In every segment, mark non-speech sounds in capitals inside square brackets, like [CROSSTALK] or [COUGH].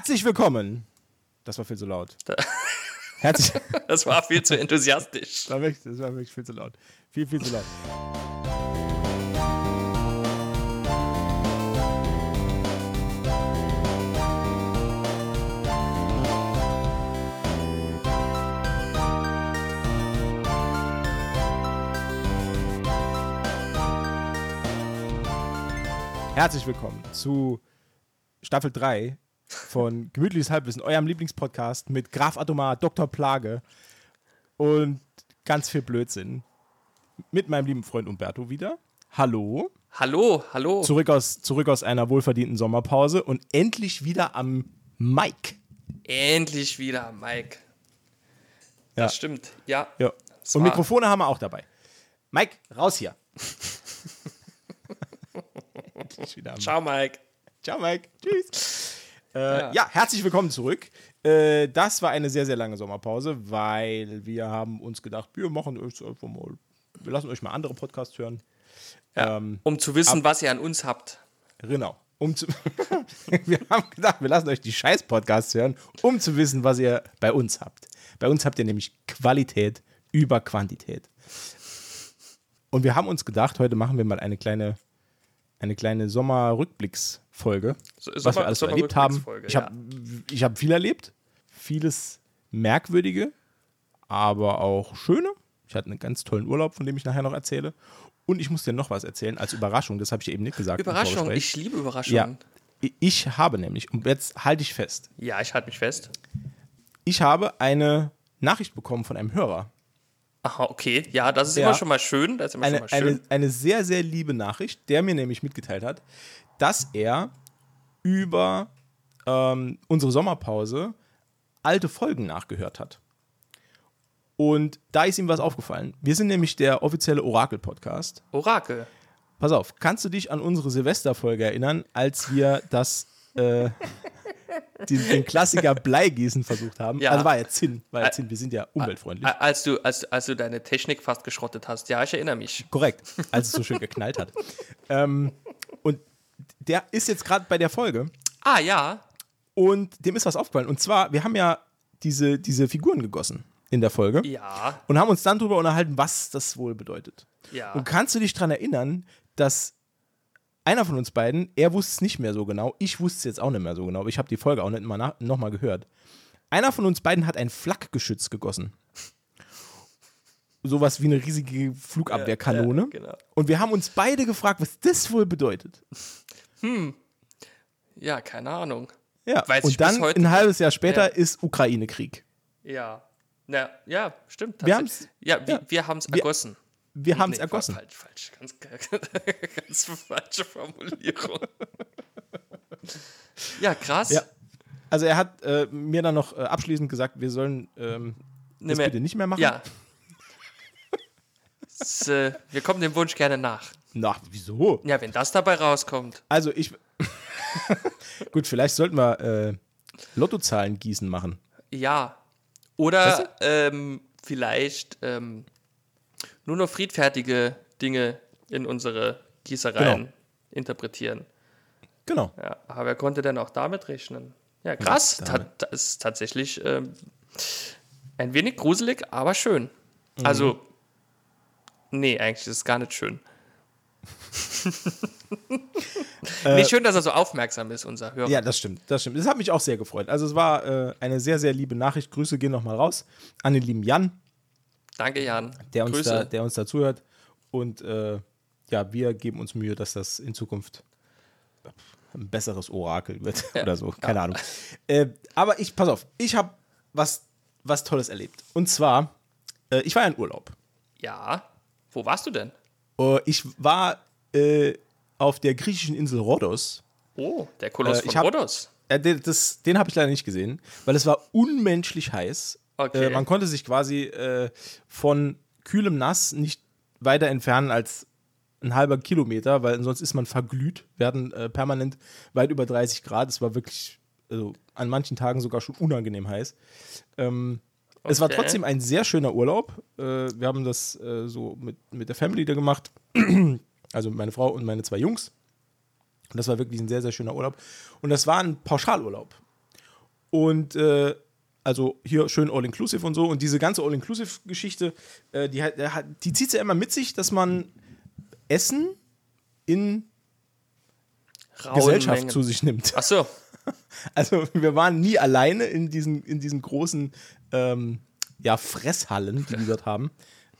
Herzlich willkommen. Das war viel zu laut. [LAUGHS] Herzlich. [LAUGHS] Das war viel zu enthusiastisch. Das war, wirklich, das war wirklich viel zu laut. Viel, viel zu laut. Herzlich willkommen zu Staffel 3 von Gemütliches Halbwissen, eurem Lieblingspodcast mit Graf Atomar, Dr. Plage und ganz viel Blödsinn. Mit meinem lieben Freund Umberto wieder. Hallo. Hallo, hallo. Zurück aus, zurück aus einer wohlverdienten Sommerpause und endlich wieder am Mike. Endlich wieder, Mike. Ja. Das stimmt, ja. Ja. Es Und Mikrofone haben wir auch dabei. Mike, raus hier. [LAUGHS] Endlich wieder am Ciao, Mike. Ciao, Mike. Tschüss. Äh, ja. Ja. herzlich willkommen zurück. Äh, das war eine sehr, sehr lange Sommerpause, weil wir haben uns gedacht, wir machen euch einfach mal, wir lassen euch mal andere Podcasts hören. Ja. Ähm, um zu wissen, was ihr an uns habt. Genau. Um zu [LAUGHS] wir haben gedacht, wir lassen euch die Scheiß-Podcasts hören, um zu wissen, was ihr bei uns habt. Bei uns habt ihr nämlich Qualität über Quantität. Und wir haben uns gedacht, heute machen wir mal eine kleine, eine kleine Sommerrückblicksfolge, So- was wir alles so erlebt haben. Ich habe hab viel erlebt, vieles Merkwürdige, aber auch schöne. Ich hatte einen ganz tollen Urlaub, von dem ich nachher noch erzähle. Und ich muss dir noch was erzählen als Überraschung, das habe ich eben nicht gesagt. Überraschung, ich liebe Ja, Überraschungen. ich habe nämlich, und jetzt halte ich fest, Ja, ich halte mich fest. ich habe eine Nachricht bekommen von einem Hörer. Aha, okay. Ja, das ist Ja. immer schon mal schön. Das ist immer schon Eine, mal schön. eine, eine sehr, sehr liebe Nachricht, der mir nämlich mitgeteilt hat, dass er über ähm, unsere Sommerpause alte Folgen nachgehört hat. Und da ist ihm was aufgefallen. Wir sind nämlich der offizielle Orakel-Podcast. Orakel. Pass auf, kannst du dich an unsere Silvesterfolge erinnern, als wir das, äh, den, den Klassiker Bleigießen versucht haben? Ja. Also war ja Zinn, war ja Zinn, wir sind ja umweltfreundlich. Als du, als, als du deine Technik fast geschrottet hast. Ja, ich erinnere mich. Korrekt, als es so schön geknallt hat. [LAUGHS] ähm, und der ist jetzt gerade bei der Folge Ah, ja. und dem ist was aufgefallen. Und zwar, wir haben ja diese, diese Figuren gegossen in der Folge Ja. und haben uns dann darüber unterhalten, was das wohl bedeutet. Ja. Und kannst du dich daran erinnern, dass einer von uns beiden, er wusste es nicht mehr so genau, ich wusste es jetzt auch nicht mehr so genau, aber ich habe die Folge auch nicht mal nochmal gehört. Einer von uns beiden hat ein Flakgeschütz gegossen. Sowas wie eine riesige Flugabwehrkanone. Ja, genau. Und wir haben uns beide gefragt, was das wohl bedeutet. Ja, keine Ahnung. Ja, Weiß und dann ein halbes Jahr später Ja. ist Ukraine-Krieg. Ja. Na, ja, stimmt. Wir haben's- Ja, wir, ja. wir haben es ergossen. Wir haben es Nee, ergossen. Falsch, falsch. Ganz, [LAUGHS] ganz falsche Formulierung. [LAUGHS] ja, krass. Ja. Also er hat äh, mir dann noch äh, abschließend gesagt, wir sollen ähm, das mehr- bitte nicht mehr machen. Ja. Das, äh, wir kommen dem Wunsch gerne nach. Na, wieso? Ja, wenn das dabei rauskommt. Also ich. [LAUGHS] Gut, vielleicht sollten wir äh, Lottozahlen gießen machen. Ja. Oder ähm, vielleicht ähm, nur noch friedfertige Dinge in unsere Gießereien Genau. interpretieren. Genau. Ja, aber wer konnte denn auch damit rechnen? Ja, krass. Ja, damit. das ist tatsächlich ähm, ein wenig gruselig, aber schön. Mhm. Also, nee, eigentlich ist es gar nicht schön. [LAUGHS] nee, schön, dass er so aufmerksam ist, unser Hörer. Äh, Ja, das stimmt, das stimmt. Das hat mich auch sehr gefreut. Also es war äh, eine sehr, sehr liebe Nachricht. Grüße gehen nochmal raus an den lieben Jan, Danke, Jan. der uns, Grüße. da, der uns da zuhört. Und äh, ja, wir geben uns Mühe, dass das in Zukunft ein besseres Orakel wird [LAUGHS] oder so. Keine Ahnung. Äh, aber ich, pass auf, ich habe was, was Tolles erlebt. Und zwar, äh, ich war ja in Urlaub. Ja. Wo warst du denn? Äh, ich war äh, auf der griechischen Insel Rhodos. Oh, der Koloss Äh, von hab- Rhodos. Das, den habe ich leider nicht gesehen, weil es war unmenschlich heiß. Okay. Äh, man konnte sich quasi äh, von kühlem Nass nicht weiter entfernen als ein halber Kilometer, weil sonst ist man verglüht. Wir hatten äh, permanent weit über 30 Grad. Es war wirklich also an manchen Tagen sogar schon unangenehm heiß. Ähm, Es war Okay. trotzdem ein sehr schöner Urlaub. Äh, wir haben das äh, so mit, mit der Family da gemacht. [CLEARS THROAT] also meine Frau und meine zwei Jungs. Und das war wirklich ein sehr, sehr schöner Urlaub. Und das war ein Pauschalurlaub. Und äh, also hier schön All-Inclusive und so. Und diese ganze All-Inclusive-Geschichte, äh, die, die zieht ja immer mit sich, dass man Essen in Rauen Gesellschaft Mengen. zu sich nimmt. Ach so. [LAUGHS] Also wir waren nie alleine in diesen, in diesen großen ähm, ja, Fresshallen, die wir dort haben.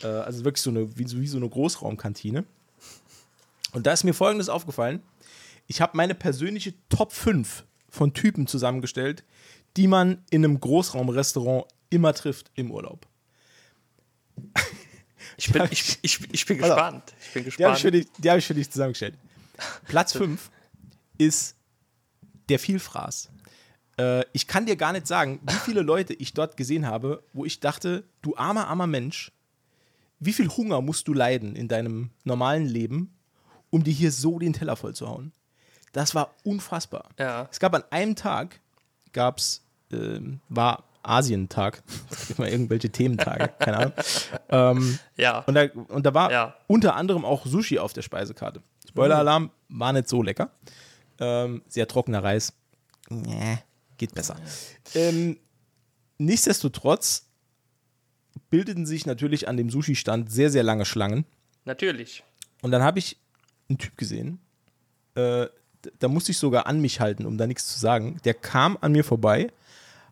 Äh, also wirklich so eine, wie, so- wie so eine Großraumkantine. Und da ist mir Folgendes aufgefallen. Ich habe meine persönliche Top 5 von Typen zusammengestellt, die man in einem Großraumrestaurant immer trifft im Urlaub. Ich bin, ich, ich, ich bin gespannt. Ich bin Die habe ich, für gespannt. dich- die hab ich für dich zusammengestellt. Platz 5 ist der Vielfraß. Äh, ich kann dir gar nicht sagen, wie viele Leute ich dort gesehen habe, wo ich dachte, du armer, armer Mensch, wie viel Hunger musst du leiden in deinem normalen Leben, um dir hier so den Teller voll zu hauen? Das war unfassbar. Ja. Es gab an einem Tag, gab's, ähm, war Asientag, [LAUGHS] immer irgendwelche Thementage, keine Ahnung. ähm, Ja. und da, und da war Ja. unter anderem auch Sushi auf der Speisekarte. Spoiler-Alarm, war nicht so lecker. Ähm, sehr trockener Reis. Nee, geht besser. Ähm, nichtsdestotrotz bildeten sich natürlich an dem Sushi-Stand sehr, sehr lange Schlangen. Natürlich. Und dann habe ich einen Typ gesehen, äh, da musste ich sogar an mich halten, um da nichts zu sagen. Der kam an mir vorbei,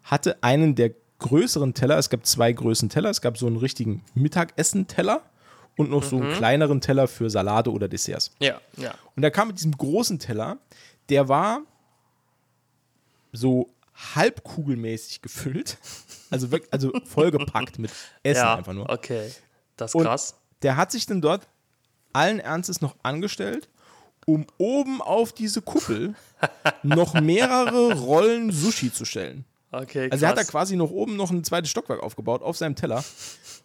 hatte einen der größeren Teller, es gab zwei Größen Teller, es gab so einen richtigen Mittagessen-Teller und noch so einen kleineren Teller für Salate oder Desserts. Ja, ja. Und er kam mit diesem großen Teller, der war so halbkugelmäßig gefüllt, [LAUGHS] also, wirklich, also vollgepackt mit Essen ja, einfach nur. okay. Das ist Und krass. der hat sich dann dort allen Ernstes noch angestellt, um oben auf diese Kuppel noch mehrere Rollen Sushi zu stellen. Okay, Also er hat da krass. quasi noch oben noch ein zweites Stockwerk aufgebaut auf seinem Teller,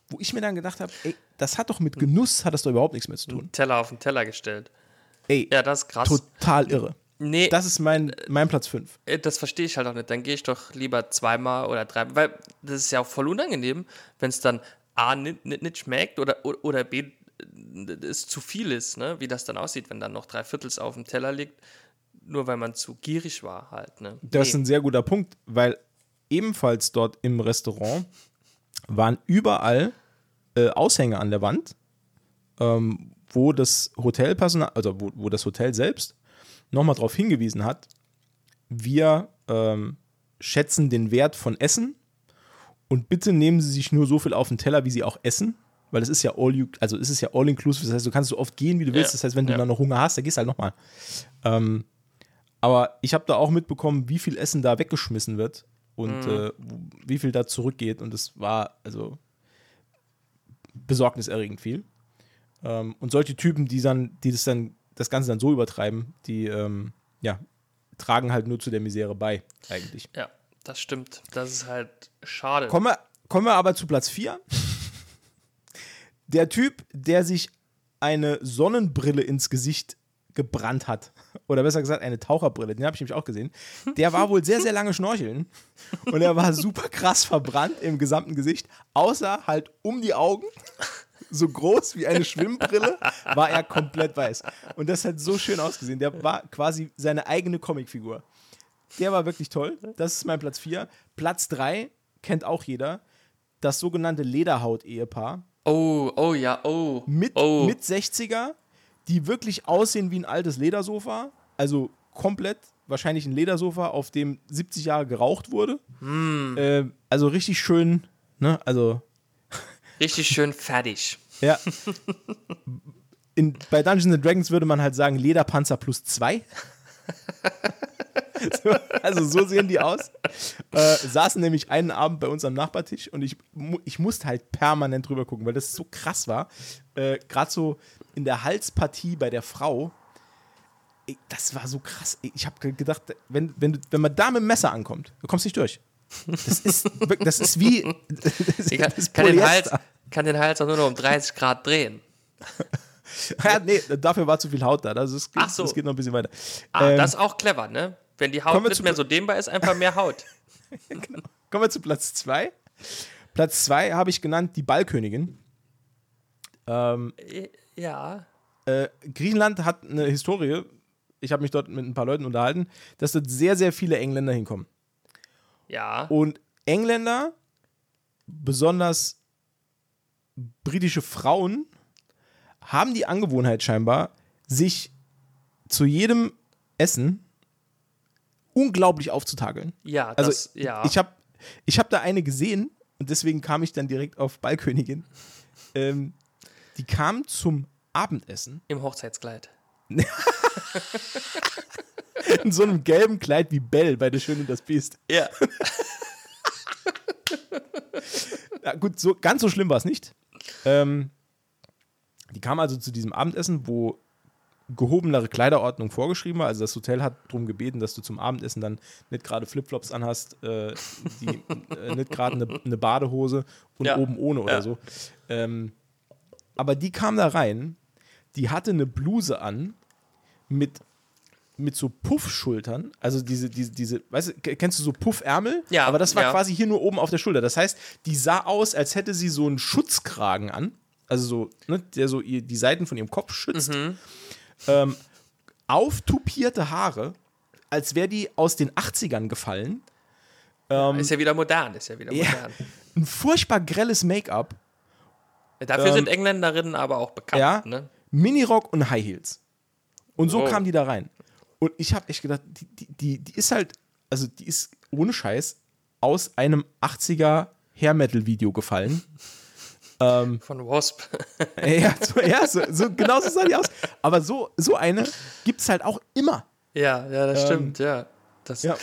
wo ich mir dann gedacht habe, ey, das hat doch mit Genuss, hat das doch überhaupt nichts mehr zu tun. Teller auf den Teller gestellt. Ey, Ja, das ist krass. total irre. nee, Das ist mein, mein Platz 5. Äh, Das verstehe ich halt auch nicht. Dann gehe ich doch lieber zweimal oder dreimal, weil das ist ja auch voll unangenehm, wenn es dann A nicht, nicht, nicht schmeckt oder, oder B es zu viel ist, ne? wie das dann aussieht, wenn dann noch drei Viertels auf dem Teller liegt, nur weil man zu gierig war halt. Ne? Das ist Nee. ein sehr guter Punkt, weil ebenfalls dort im Restaurant waren überall äh, Aushänge an der Wand, ähm, wo das Hotelpersonal, also wo, wo das Hotel selbst nochmal darauf hingewiesen hat, wir ähm, schätzen den Wert von Essen und bitte nehmen Sie sich nur so viel auf den Teller, wie Sie auch essen, weil es ist ja all you, also es ist ja all inclusive, das heißt, du kannst so oft gehen, wie du willst, das heißt, wenn du dann noch Hunger hast, dann gehst du halt nochmal. Ähm, aber ich habe da auch mitbekommen, wie viel Essen da weggeschmissen wird und Mhm. äh, wie viel da zurückgeht und es war also besorgniserregend viel. Ähm, und solche Typen, die dann, die das dann, das Ganze dann so übertreiben, die ähm, ja, tragen halt nur zu der Misere bei, eigentlich. Ja, das stimmt. Das ist halt schade. Kommen wir, kommen wir aber zu Platz 4. Der Typ, der sich eine Sonnenbrille ins Gesicht gebrannt hat, [LAUGHS] oder besser gesagt eine Taucherbrille, den habe ich nämlich auch gesehen, der war wohl sehr, sehr lange schnorcheln und er war super krass verbrannt im gesamten Gesicht, außer halt um die Augen, so groß wie eine Schwimmbrille, war er komplett weiß. Und das hat so schön ausgesehen. Der war quasi seine eigene Comicfigur. Der war wirklich toll. Das ist mein Platz 4. Platz 3 kennt auch jeder. Das sogenannte Lederhaut-Ehepaar. Oh, oh ja, oh. Mit, oh. mit 60er, die wirklich aussehen wie ein altes Ledersofa. Also komplett wahrscheinlich ein Ledersofa, auf dem 70 Jahre geraucht wurde. Hm. Äh, also richtig schön, ne? Also, Richtig schön fertig. [LAUGHS] ja. In, bei Dungeons and Dragons würde man halt sagen Lederpanzer plus 2. [LAUGHS] so, [LAUGHS] also so sehen die aus. Äh, saßen nämlich einen Abend bei uns am Nachbartisch und ich, ich musste halt permanent drüber gucken, weil das so krass war. Äh, Gerade so in der Halspartie bei der Frau. Das war so krass. Ich habe gedacht, wenn, wenn, wenn man da mit dem Messer ankommt, du kommst nicht durch. Das ist, das ist wie. Das Ich kann, kann, den. Hals, kann den Hals auch nur noch um 30 Grad drehen. [LAUGHS] Ja, nee, dafür war zu viel Haut da. Das, ist, Ach so. das geht noch ein bisschen weiter. Ah, Ähm, das ist auch clever, ne? Wenn die Haut kommen wir nicht zu- mehr so dehnbar ist, einfach mehr Haut. [LAUGHS] Kommen wir zu Platz 2. Platz 2 habe ich genannt die Ballkönigin. Ähm, Ja. äh, Griechenland hat eine Historie, ich habe mich dort mit ein paar Leuten unterhalten, dass dort sehr, sehr viele Engländer hinkommen. Ja. Und Engländer, besonders britische Frauen, haben die Angewohnheit scheinbar, sich zu jedem Essen unglaublich aufzutakeln. Ja, Also das, ja. ich habe ich hab da eine gesehen und deswegen kam ich dann direkt auf Ballkönigin. [LAUGHS] Ähm, die kam zum Abendessen Im Hochzeitskleid. in so einem gelben Kleid wie Belle bei Der Schön und das Biest. Ja. [LAUGHS] Ja, gut, so, ganz so schlimm war es nicht. Ähm, die kam also zu diesem Abendessen, wo gehobenere Kleiderordnung vorgeschrieben war. Also das Hotel hat darum gebeten, dass du zum Abendessen dann nicht gerade Flipflops anhast, äh, die, äh, nicht gerade eine, eine Badehose und Ja. oben ohne oder Ja. so. Ähm, aber die kam da rein, die hatte eine Bluse an mit, mit so Puffschultern, also diese, diese, diese, weißt du, kennst du so Puffärmel? Ja, Aber das war ja. quasi hier nur oben auf der Schulter. Das heißt, die sah aus, als hätte sie so einen Schutzkragen an, also so, ne, der so ihr, die Seiten von ihrem Kopf schützt. Mhm. Ähm, auftupierte Haare, als wäre die aus den 80ern gefallen. ist ja wieder modern, ist ja wieder Ähm, Ja. modern. Ein furchtbar grelles Make-up, Dafür Ähm, sind Engländerinnen aber auch bekannt. ja, Ne? Minirock und High Heels. Und so Oh. kam die da rein. Und ich habe echt gedacht, die, die, die, die ist halt, also die ist ohne Scheiß aus einem 80er Hair-Metal-Video gefallen. Von Wasp. [LAUGHS] ja, so, ja so, so, genau so sah die aus. Aber so, so eine gibt es halt auch immer. ja, ja, das stimmt, ja. Das, Ähm, ja.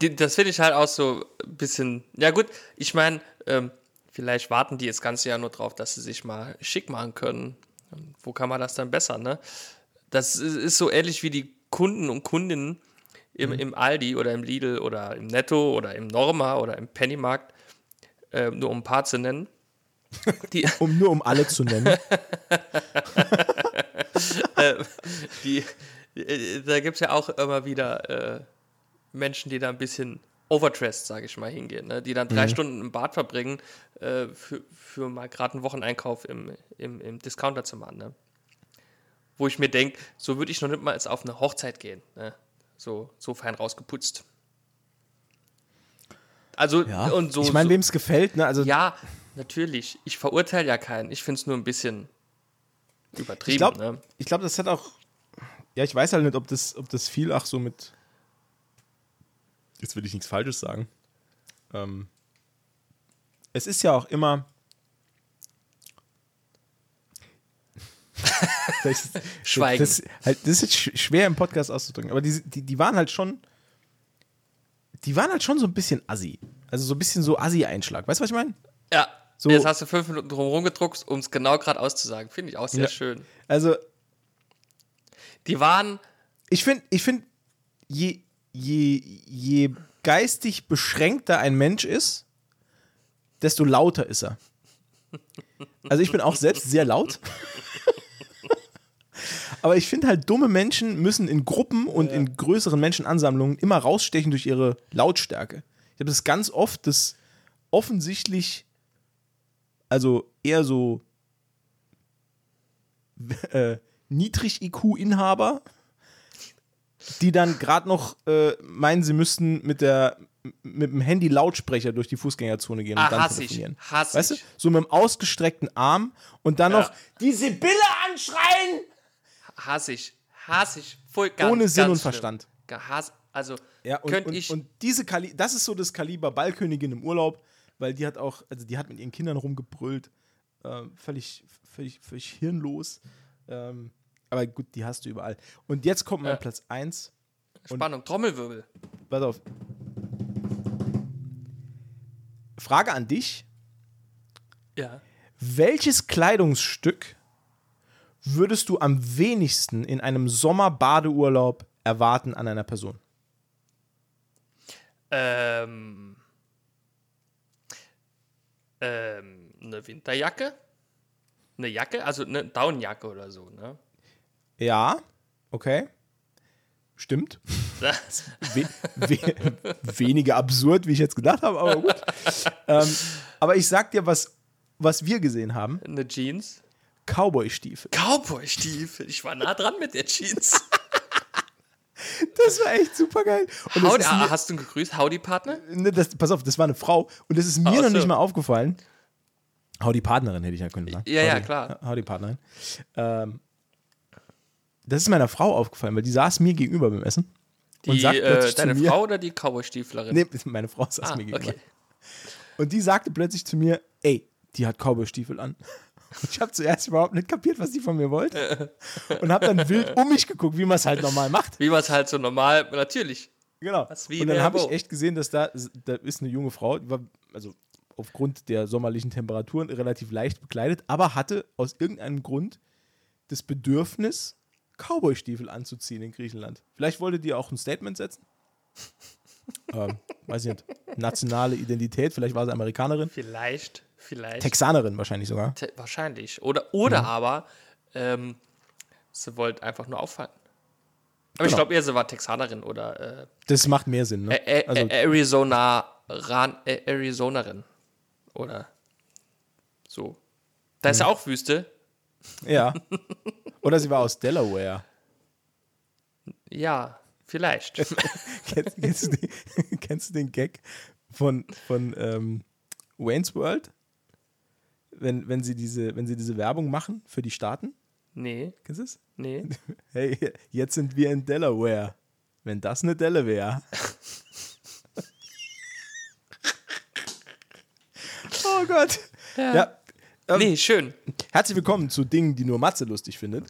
die, das finde ich halt auch so ein bisschen. Ja, gut, ich meine, ähm, vielleicht warten die das ganze Jahr nur drauf, dass sie sich mal schick machen können. Und wo kann man das dann besser, ne? Das ist, ist so ähnlich wie die Kunden und Kundinnen im, Mhm. im Aldi oder im Lidl oder im Netto oder im Norma oder im Pennymarkt, äh, nur um ein paar zu nennen. Die, [LAUGHS] Um, nur um alle zu nennen. [LAUGHS] die, äh, da gibt es ja auch immer wieder äh, Menschen, die da ein bisschen overdressed, sage ich mal, hingehen, ne? die dann drei Stunden im Bad verbringen, äh, für, für mal gerade einen Wocheneinkauf im, im, im Discounter zu machen. Ne? Wo ich mir denke, so würde ich noch nicht mal als auf eine Hochzeit gehen. Ne? So, so fein rausgeputzt. Also, Ja. und so. ich meine, wem es gefällt, ne? Also ja, natürlich. Ich verurteile ja keinen. Ich finde es nur ein bisschen übertrieben. ich glaube, ne? glaub, das hat auch. Ja, ich weiß halt nicht, ob das, ob das viel auch so mit. Jetzt will ich nichts Falsches sagen. Ähm, es ist ja auch immer. [LAUGHS] das, ist- Schweigen. Das, halt, das ist jetzt sch- schwer im Podcast auszudrücken, aber die, die, die waren halt schon. Die waren halt schon so ein bisschen assi. Also so ein bisschen so Assi-Einschlag. Weißt du, was ich meine? Ja, So- jetzt hast du fünf Minuten drum rumgedruckt, um es genau gerade auszusagen. Finde ich auch sehr Ja. schön. Also, Die waren, ich finde, ich find, je, je, je geistig beschränkter ein Mensch ist, desto lauter ist er. Also ich bin auch selbst sehr laut. [LAUGHS] Aber ich finde halt, dumme Menschen müssen in Gruppen und in größeren Menschenansammlungen immer rausstechen durch ihre Lautstärke. Ich habe das ganz oft, dass offensichtlich, also eher so [LAUGHS] äh, Niedrig-IQ-Inhaber, die dann gerade noch äh, meinen, sie müssten mit der mit dem Handy Lautsprecher durch die Fußgängerzone gehen und Ah, dann hass ich, telefonieren. hass weißt du? ich. So mit dem ausgestreckten Arm und dann Ja. noch die Sibylle anschreien! hasse ich, hasse ich. Voll, ganz, Ohne Sinn ganz und. Verstand. Gehass, also, Ja, und, könnte und, ich, und diese Kali das ist so das Kaliber Ballkönigin im Urlaub, weil die hat auch, also die hat mit ihren Kindern rumgebrüllt, ähm, völlig, völlig, völlig hirnlos. Ähm, aber gut, die hast du überall. Und jetzt kommt mein Ja. Platz 1. Spannung, Trommelwirbel. Pass auf. Frage an dich. Ja. Welches Kleidungsstück würdest du am wenigsten in einem Sommerbadeurlaub erwarten an einer Person? Ähm, ähm, eine Winterjacke? Eine Jacke? Also eine Downjacke oder so, ne? Ja, okay. Stimmt. We we weniger absurd, wie ich jetzt gedacht habe, aber gut. ähm, aber ich sag dir, was, was wir gesehen haben: eine Jeans? Cowboy-Stiefel. Cowboy-Stiefel. Ich war nah dran mit der Jeans. [LAUGHS] Das war echt super geil. Howdy, ist ah, hast du ihn gegrüßt? Howdy-Partner? ne, das, pass auf, das war eine Frau und das ist mir Ach noch so. nicht mal aufgefallen. Hau die Partnerin hätte ich ja können sagen. Ja, ja, Howdy- klar. Hau die Partnerin. Ähm, das ist meiner Frau aufgefallen, weil die saß mir gegenüber beim Essen. und Die, äh, deine mir, Frau oder die Cowboy-Stieflerin? Nee, [LAUGHS] meine Frau saß ah, mir gegenüber. okay. Und die sagte plötzlich zu mir, ey, die hat Cowboy-Stiefel an. Ich habe zuerst überhaupt nicht kapiert, was die von mir wollte. [LAUGHS] Und habe dann wild um mich geguckt, wie man es halt normal macht. Wie man es halt so normal, natürlich. Genau. Und dann habe ich echt gesehen, dass da, da ist eine junge Frau, die war also aufgrund der sommerlichen Temperaturen relativ leicht bekleidet, aber hatte aus irgendeinem Grund das Bedürfnis, Cowboy-Stiefel anzuziehen in Griechenland. Vielleicht wollte die auch ein Statement setzen. [LAUGHS] ähm, weiß ich nicht. Nationale Identität, vielleicht war sie Amerikanerin. Vielleicht, vielleicht. Texanerin wahrscheinlich sogar. Te- Wahrscheinlich. Oder, oder aber, ähm, sie wollte einfach nur auffallen. Aber ich Genau. glaube eher, sie war Texanerin oder äh, Das macht mehr Sinn, ne? Ä- Ä- Also, Arizona, Ran, Ä- Arizonerin. Oder so. Da ist ja auch Wüste. ja. [LAUGHS] Oder sie war aus Delaware. Ja, vielleicht. [LAUGHS] kennst, kennst, du den, [LAUGHS] kennst du den Gag von, von ähm, Wayne's World? Wenn, wenn, sie diese, wenn sie diese Werbung machen für die Staaten? nee, Kennst du es? nee. [LAUGHS] Hey, jetzt sind wir in Delaware. Wenn das eine Delle wäre. [LAUGHS] oh Gott. Ja. ähm, Nee, schön. Herzlich willkommen zu Dingen, die nur Matze lustig findet.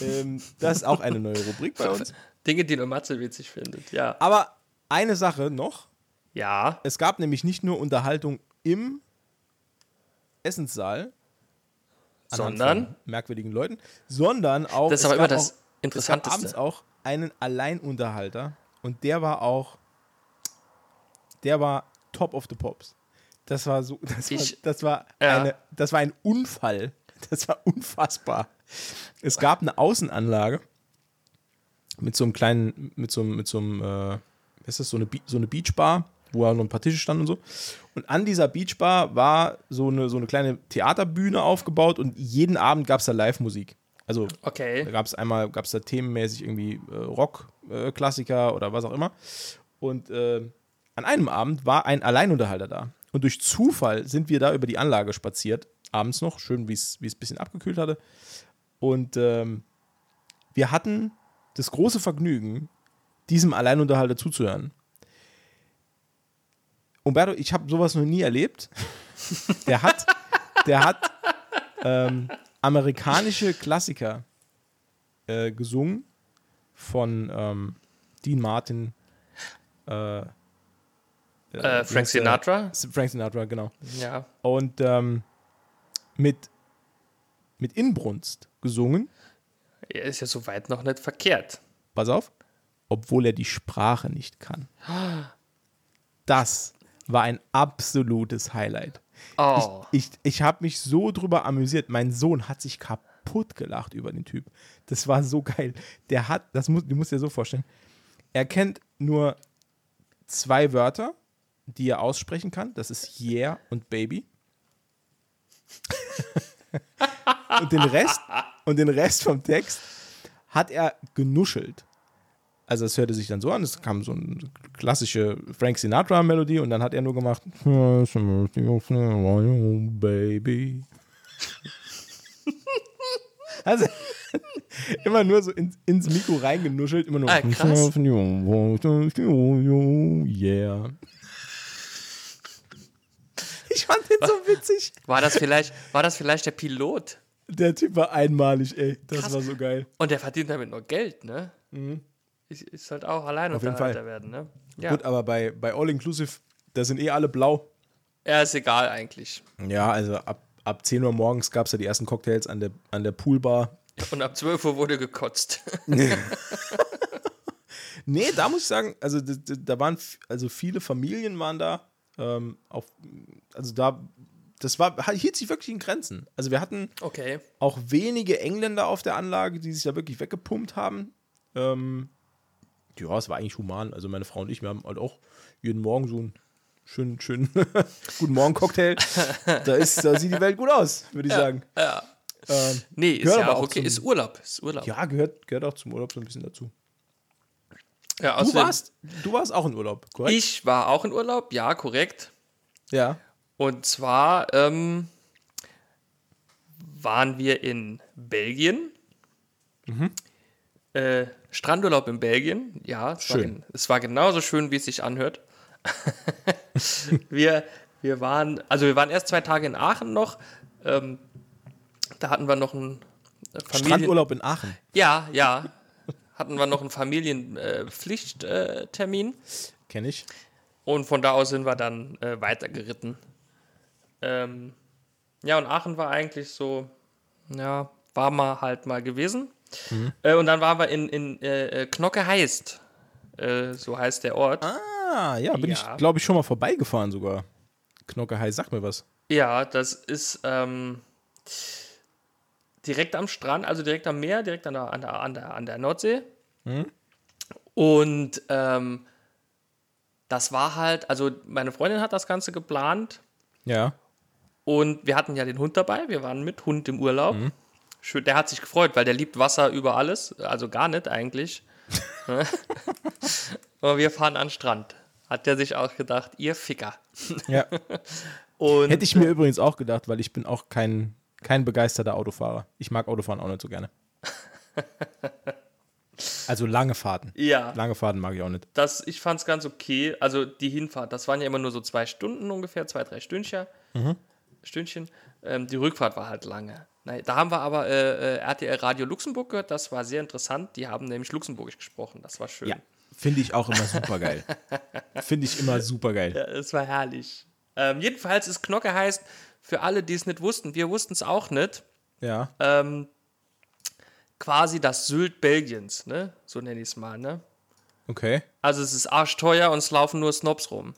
Ähm, das ist auch eine neue Rubrik bei uns. [LAUGHS] Dinge, die nur Matze witzig findet. Ja. Aber eine Sache noch. Ja. Es gab nämlich nicht nur Unterhaltung im Essenssaal, Sondern? merkwürdigen Leuten, sondern auch. Das ist aber immer das auch, Es gab Interessanteste. abends auch einen Alleinunterhalter und der war auch. Der war top of the pops. Das war so. Das war, Ich- das war, Ja. eine, das war ein Unfall. Das war unfassbar. Es gab eine Außenanlage mit so einem kleinen, mit so einem, mit so einem, äh, ist das, so eine, so eine Beachbar, wo auch noch ein paar Tische standen und so. Und an dieser Beachbar war so eine, so eine kleine Theaterbühne aufgebaut und jeden Abend gab es da Live-Musik. Also da Okay. gab es einmal, gab es da themenmäßig irgendwie äh, Rock-Klassiker oder was auch immer. Und äh, an einem Abend war ein Alleinunterhalter da. Und durch Zufall sind wir da über die Anlage spaziert, abends noch, schön, wie es wie es ein bisschen abgekühlt hatte. Und ähm, wir hatten das große Vergnügen, diesem Alleinunterhalter zuzuhören. Umberto, ich habe sowas noch nie erlebt. Der hat, der hat ähm, amerikanische Klassiker äh, gesungen von ähm, Dean Martin. Äh, Äh, wie Frank? Sinatra? Frank Sinatra, genau. Ja. Und ähm, mit, mit Inbrunst gesungen. Er ist ja soweit noch nicht verkehrt. Pass auf. Obwohl er die Sprache nicht kann. Das war ein absolutes Highlight. Oh. Ich, ich habe mich so drüber amüsiert. Mein Sohn hat sich kaputt gelacht über den Typ. Das war so geil. Der hat, das muss, du musst dir so vorstellen, er kennt nur zwei Wörter, die er aussprechen kann. Das ist Yeah und Baby. [LAUGHS] und den Rest und den Rest vom Text hat er genuschelt. Also es hörte sich dann so an, es kam so eine klassische Frank Sinatra Melodie und dann hat er nur gemacht Baby. [LAUGHS] Also [LAUGHS] immer nur so ins, ins Mikro reingenuschelt, immer nur Ah, krass. Yeah. [LAUGHS] Ich fand den so witzig. War das vielleicht, war das vielleicht der Pilot? Der Typ war einmalig, ey. Das Krass. war so geil. Und der verdient damit nur Geld, ne? Ist, ist halt auch allein. Auf jeden Fall. werden, ne? Ja. Gut, aber bei, bei All Inclusive, da sind eh alle blau. ja, ist egal eigentlich. Ja, also ab, ab 10 Uhr morgens gab es ja die ersten Cocktails an der, an der Poolbar. Und ab 12 Uhr wurde gekotzt. [LAUGHS] [LAUGHS] Nee, da muss ich sagen, also da, waren, also viele Familien waren da. Ähm, auf, also da, das war, hielt sich wirklich in Grenzen. Also wir hatten Okay. auch wenige Engländer auf der Anlage, die sich da wirklich weggepumpt haben. Ähm, ja, es war eigentlich human. Also meine Frau und ich, wir haben halt auch jeden Morgen so einen schönen, schönen [LAUGHS] Guten Morgen Cocktail. Da, ist, da sieht die Welt gut aus, würde ich sagen. Ja. Ähm, Nee, ist Gehört ja auch okay. zum- Ist Urlaub. Ist Urlaub. ja, gehört, gehört auch zum Urlaub so ein bisschen dazu. Ja, Du außerdem- warst, du warst auch in Urlaub, korrekt? Ich war auch in Urlaub, ja, korrekt. Ja. Und zwar ähm, waren wir in Belgien. Äh, Strandurlaub in Belgien, ja. Es War, Schön. gen- es war genauso schön, wie es sich anhört. [LAUGHS] wir, wir waren, also wir waren erst zwei Tage in Aachen noch. Ähm, da hatten wir noch einen äh, Familien Strandurlaub in Aachen. Ja, ja. [LAUGHS] Hatten wir noch einen Familienpflichttermin. Äh. Kenne ich. Und von da aus sind wir dann äh, weitergeritten. Ähm, ja, und Aachen war eigentlich so, ja, war mal halt mal gewesen. Äh, und dann waren wir in, in äh, äh, Knocke heißt. Äh, so heißt der Ort. Ah, ja, bin Ja. ich, glaube ich, schon mal vorbeigefahren sogar. Knocke High, sag mir was. Ja, das ist ähm, direkt am Strand, also direkt am Meer, direkt an der, an der, an der, an der Nordsee. Und ähm, das war halt, also meine Freundin hat das Ganze geplant Ja. und wir hatten ja den Hund dabei, wir waren mit Hund im Urlaub. Schön, der hat sich gefreut, weil der liebt Wasser über alles, also gar nicht eigentlich. [LAUGHS] Aber wir fahren an den Strand. Hat der sich auch gedacht, ihr Ficker. ja. [LAUGHS] Und Hätte ich mir übrigens auch gedacht, weil ich bin auch kein, kein begeisterter Autofahrer. Ich mag Autofahren auch nicht so gerne. [LAUGHS] Also lange Fahrten. ja. Lange Fahrten mag ich auch nicht. das, ich fand es ganz okay. Also die Hinfahrt, das waren ja immer nur so zwei Stunden ungefähr, zwei, drei Stündchen. Stündchen. Ähm, die Rückfahrt war halt lange. Nein, da haben wir aber äh, äh, RTL Radio Luxemburg gehört, das war sehr interessant. Die haben nämlich Luxemburgisch gesprochen, das war schön. Ja. Finde ich auch immer super geil. [LAUGHS] Finde ich immer super geil. Ja, es war herrlich. Ähm, jedenfalls ist Knocke heißt, für alle, die es nicht wussten, wir wussten es auch nicht, Ja. ähm, quasi das Sylt Belgiens, ne? So nenne ich es mal, ne? Okay. Also es ist arschteuer und es laufen nur Snobs rum.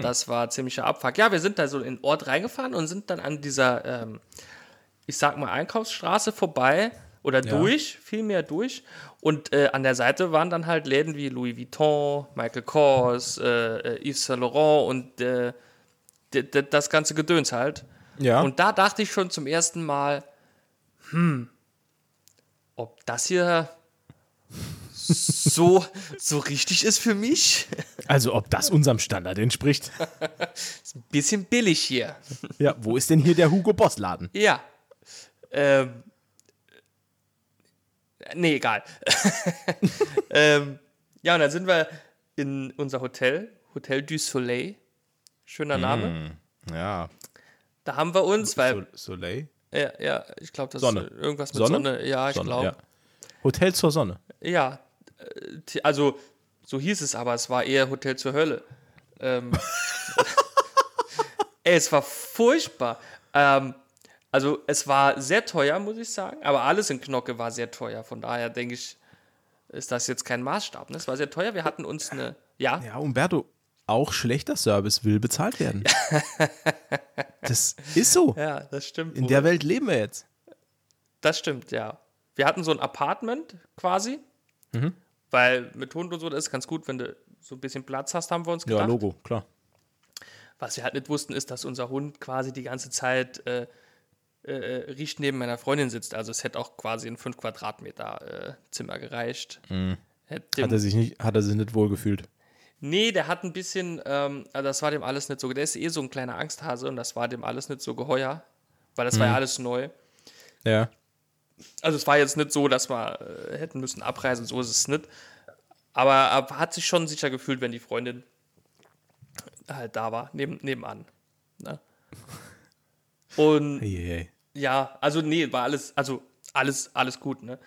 Das war ziemlicher Abfuck. Ja, wir sind da so in den Ort reingefahren und sind dann an dieser, ähm, ich sag mal, Einkaufsstraße vorbei oder Ja. durch, vielmehr durch. Und äh, an der Seite waren dann halt Läden wie Louis Vuitton, Michael Kors, äh, äh, Yves Saint Laurent und äh, das ganze Gedöns halt. Ja. Und da dachte ich schon zum ersten Mal, hm, ob das hier so, so richtig ist für mich. also, ob das unserem Standard entspricht. [LAUGHS] Bisschen billig hier. Ja, wo ist denn hier der Hugo Boss Laden? Ja. Ähm. Nee, egal. [LAUGHS] ähm, ja, und dann sind wir in unser Hotel, Hotel du Soleil. Schöner Name. Ja. Da haben wir uns, weil, Sol Soleil? ja, ja ich glaube, das Sonne. ist irgendwas mit Sonne? Sonne. Ja, ich glaube. ja. Hotel zur Sonne. Ja, äh, also so hieß es, aber es war eher Hotel zur Hölle. Ähm, [LAUGHS] [LAUGHS] ey, es war furchtbar. Ähm, also es war sehr teuer, muss ich sagen, aber alles in Knocke war sehr teuer. Von daher denke ich, ist das jetzt kein Maßstab. Ne? Es war sehr teuer. Wir hatten uns eine, ja, Ja, Umberto, auch schlechter Service will bezahlt werden. [LAUGHS] das ist so. ja, das stimmt. In wohl. der Welt leben wir jetzt. Das stimmt, ja. Wir hatten so ein Apartment quasi, Mhm. weil mit Hund und so, das ist ganz gut, wenn du so ein bisschen Platz hast, haben wir uns Ja, gedacht. Logo, klar. Was wir halt nicht wussten, ist, dass unser Hund quasi die ganze Zeit äh, äh, riecht neben meiner Freundin sitzt. Also es hätte auch quasi ein 5 Quadratmeter äh, Zimmer gereicht. Hätte Mhm. Hat er sich nicht, hat er sich nicht wohl gefühlt. nee, der hat ein bisschen, ähm, also das war dem alles nicht so, der ist eh so ein kleiner Angsthase und das war dem alles nicht so geheuer, weil das war Mhm. ja alles neu. Ja. Also es war jetzt nicht so, dass wir äh, hätten müssen abreisen, so ist es nicht. Aber er hat sich schon sicher gefühlt, wenn die Freundin halt da war, neben, nebenan. Ne? [LAUGHS] Und Hey, hey. Ja, also nee, war alles, also alles, alles gut, ne?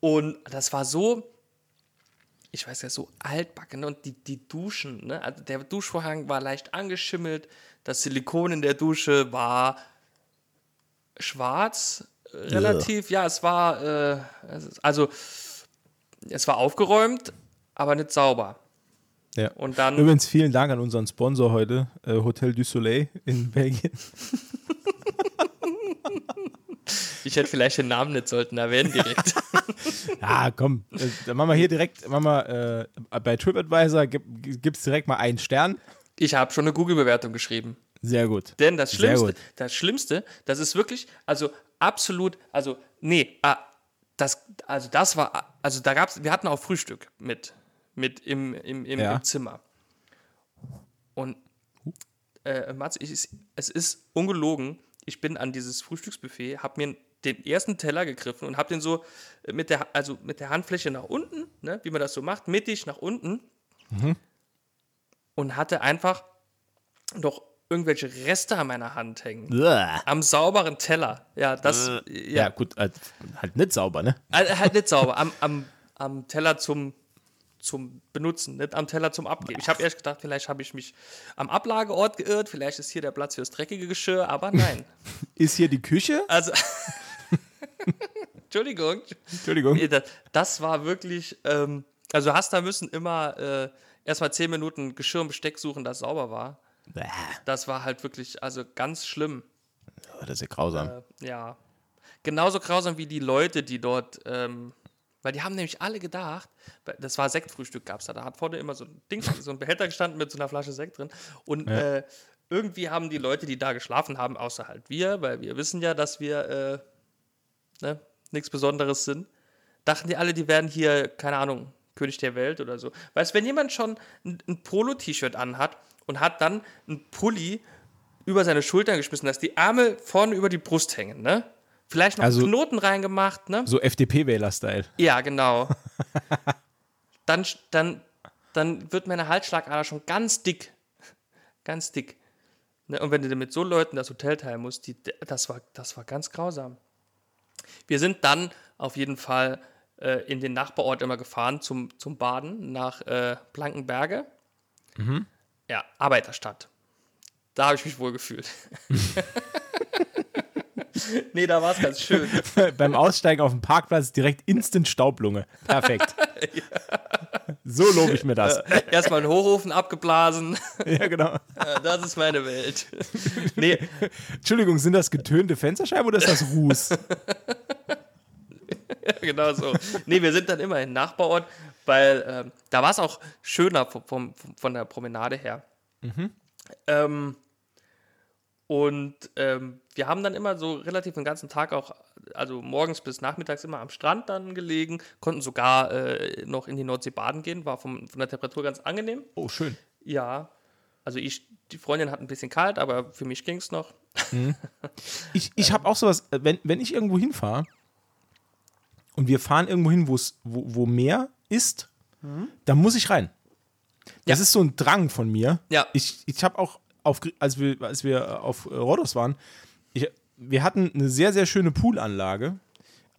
Und das war so, ich weiß ja, so altbacken ne? und die, die Duschen, ne? Also der Duschvorhang war leicht angeschimmelt, das Silikon in der Dusche war schwarz, äh, relativ, ja, es war, äh, also es war aufgeräumt, aber nicht sauber. Ja. Und dann, Übrigens vielen Dank an unseren Sponsor heute, äh, Hotel du Soleil in Belgien. [LAUGHS] ich hätte vielleicht den Namen nicht sollten erwähnen direkt. [LAUGHS] Ja, komm, äh, dann machen wir hier direkt, machen wir, äh, bei TripAdvisor gibt es direkt mal einen Stern. Ich habe schon eine Google-Bewertung geschrieben. Sehr gut. Denn das Schlimmste, das Schlimmste, das ist wirklich, also absolut, also nee, ah, das, also das war, also da gab's, wir hatten auch Frühstück mit, mit im, im, im, Ja. im Zimmer. Und äh, Mats, ich, es ist ungelogen. Ich bin an dieses Frühstücksbuffet, habe mir den ersten Teller gegriffen und habe den so mit der, also mit der Handfläche nach unten, ne, wie man das so macht, mittig nach unten und hatte einfach noch irgendwelche Reste an meiner Hand hängen. Bäh. Am sauberen Teller. Ja, das. Ja, Ja, gut, halt, halt nicht sauber, ne? Äh, halt nicht sauber. Am, am, am Teller zum, zum Benutzen, nicht am Teller zum Abgeben. Ich habe erst gedacht, vielleicht habe ich mich am Ablageort geirrt, vielleicht ist hier der Platz fürs dreckige Geschirr, aber nein. [LAUGHS] Ist hier die Küche? Also. [LAUGHS] Entschuldigung. Entschuldigung. Das, das war wirklich. Ähm, also, hast da müssen immer äh, erstmal zehn Minuten Geschirr und Besteck suchen, das sauber war. Bäh. Das war halt wirklich, also ganz schlimm. Oh, das ist ja grausam. Äh, ja. Genauso grausam wie die Leute, die dort, ähm, weil die haben nämlich alle gedacht, das war Sektfrühstück gab es da, da hat vorne immer so ein Ding, so ein Behälter gestanden mit so einer Flasche Sekt drin und äh, irgendwie haben die Leute, die da geschlafen haben, außer halt wir, weil wir wissen ja, dass wir äh, ne, nichts Besonderes sind, dachten die alle, die werden hier, keine Ahnung, König der Welt oder so. Weißt wenn jemand schon ein, ein Polo-T-Shirt anhat und hat dann ein Pulli über seine Schultern geschmissen, dass die Ärmel vorne über die Brust hängen, ne? Vielleicht noch Also- Knoten reingemacht, ne? So FDP-Wähler-Style. Ja, genau. [LAUGHS] dann, dann, dann wird meine Halsschlagader schon ganz dick. Ganz dick. Ne? Und wenn du dir mit so Leuten das Hotel teilen musst, die, das, war, das war ganz grausam. Wir sind dann auf jeden Fall äh, in den Nachbarort immer gefahren zum, zum Baden nach äh, Blankenberge. Ja, Arbeiterstadt. Da habe ich mich wohl gefühlt. [LAUGHS] [LAUGHS] nee, da war es ganz schön. [LAUGHS] Beim Aussteigen auf dem Parkplatz direkt instant Staublunge. Perfekt. [LAUGHS] So lobe ich mir das. Erstmal einen Hochofen abgeblasen. Ja, genau. Ja, das ist meine Welt. Nee, Entschuldigung, sind das getönte Fensterscheiben oder ist das Ruß? genau so. Nee, wir sind dann immer in Nachbarort, weil ähm, da war es auch schöner vom, vom, von der Promenade her. Ähm, und ähm, wir haben dann immer so relativ den ganzen Tag auch, also morgens bis nachmittags immer am Strand dann gelegen, konnten sogar äh, noch in die Nordsee baden gehen, war vom, von der Temperatur ganz angenehm. Oh, schön. Ja, also ich, die Freundin hat ein bisschen kalt, aber für mich ging es noch. [LAUGHS] Ich, ich habe auch sowas, äh, wenn, wenn ich irgendwo hinfahre und wir fahren irgendwo hin, wo, wo Meer ist, dann muss ich rein. Das Ja. ist so ein Drang von mir. Ja. Ich, ich habe auch, auf, als wir, als wir äh, auf äh, Rhodos waren, wir hatten eine sehr, sehr schöne Poolanlage,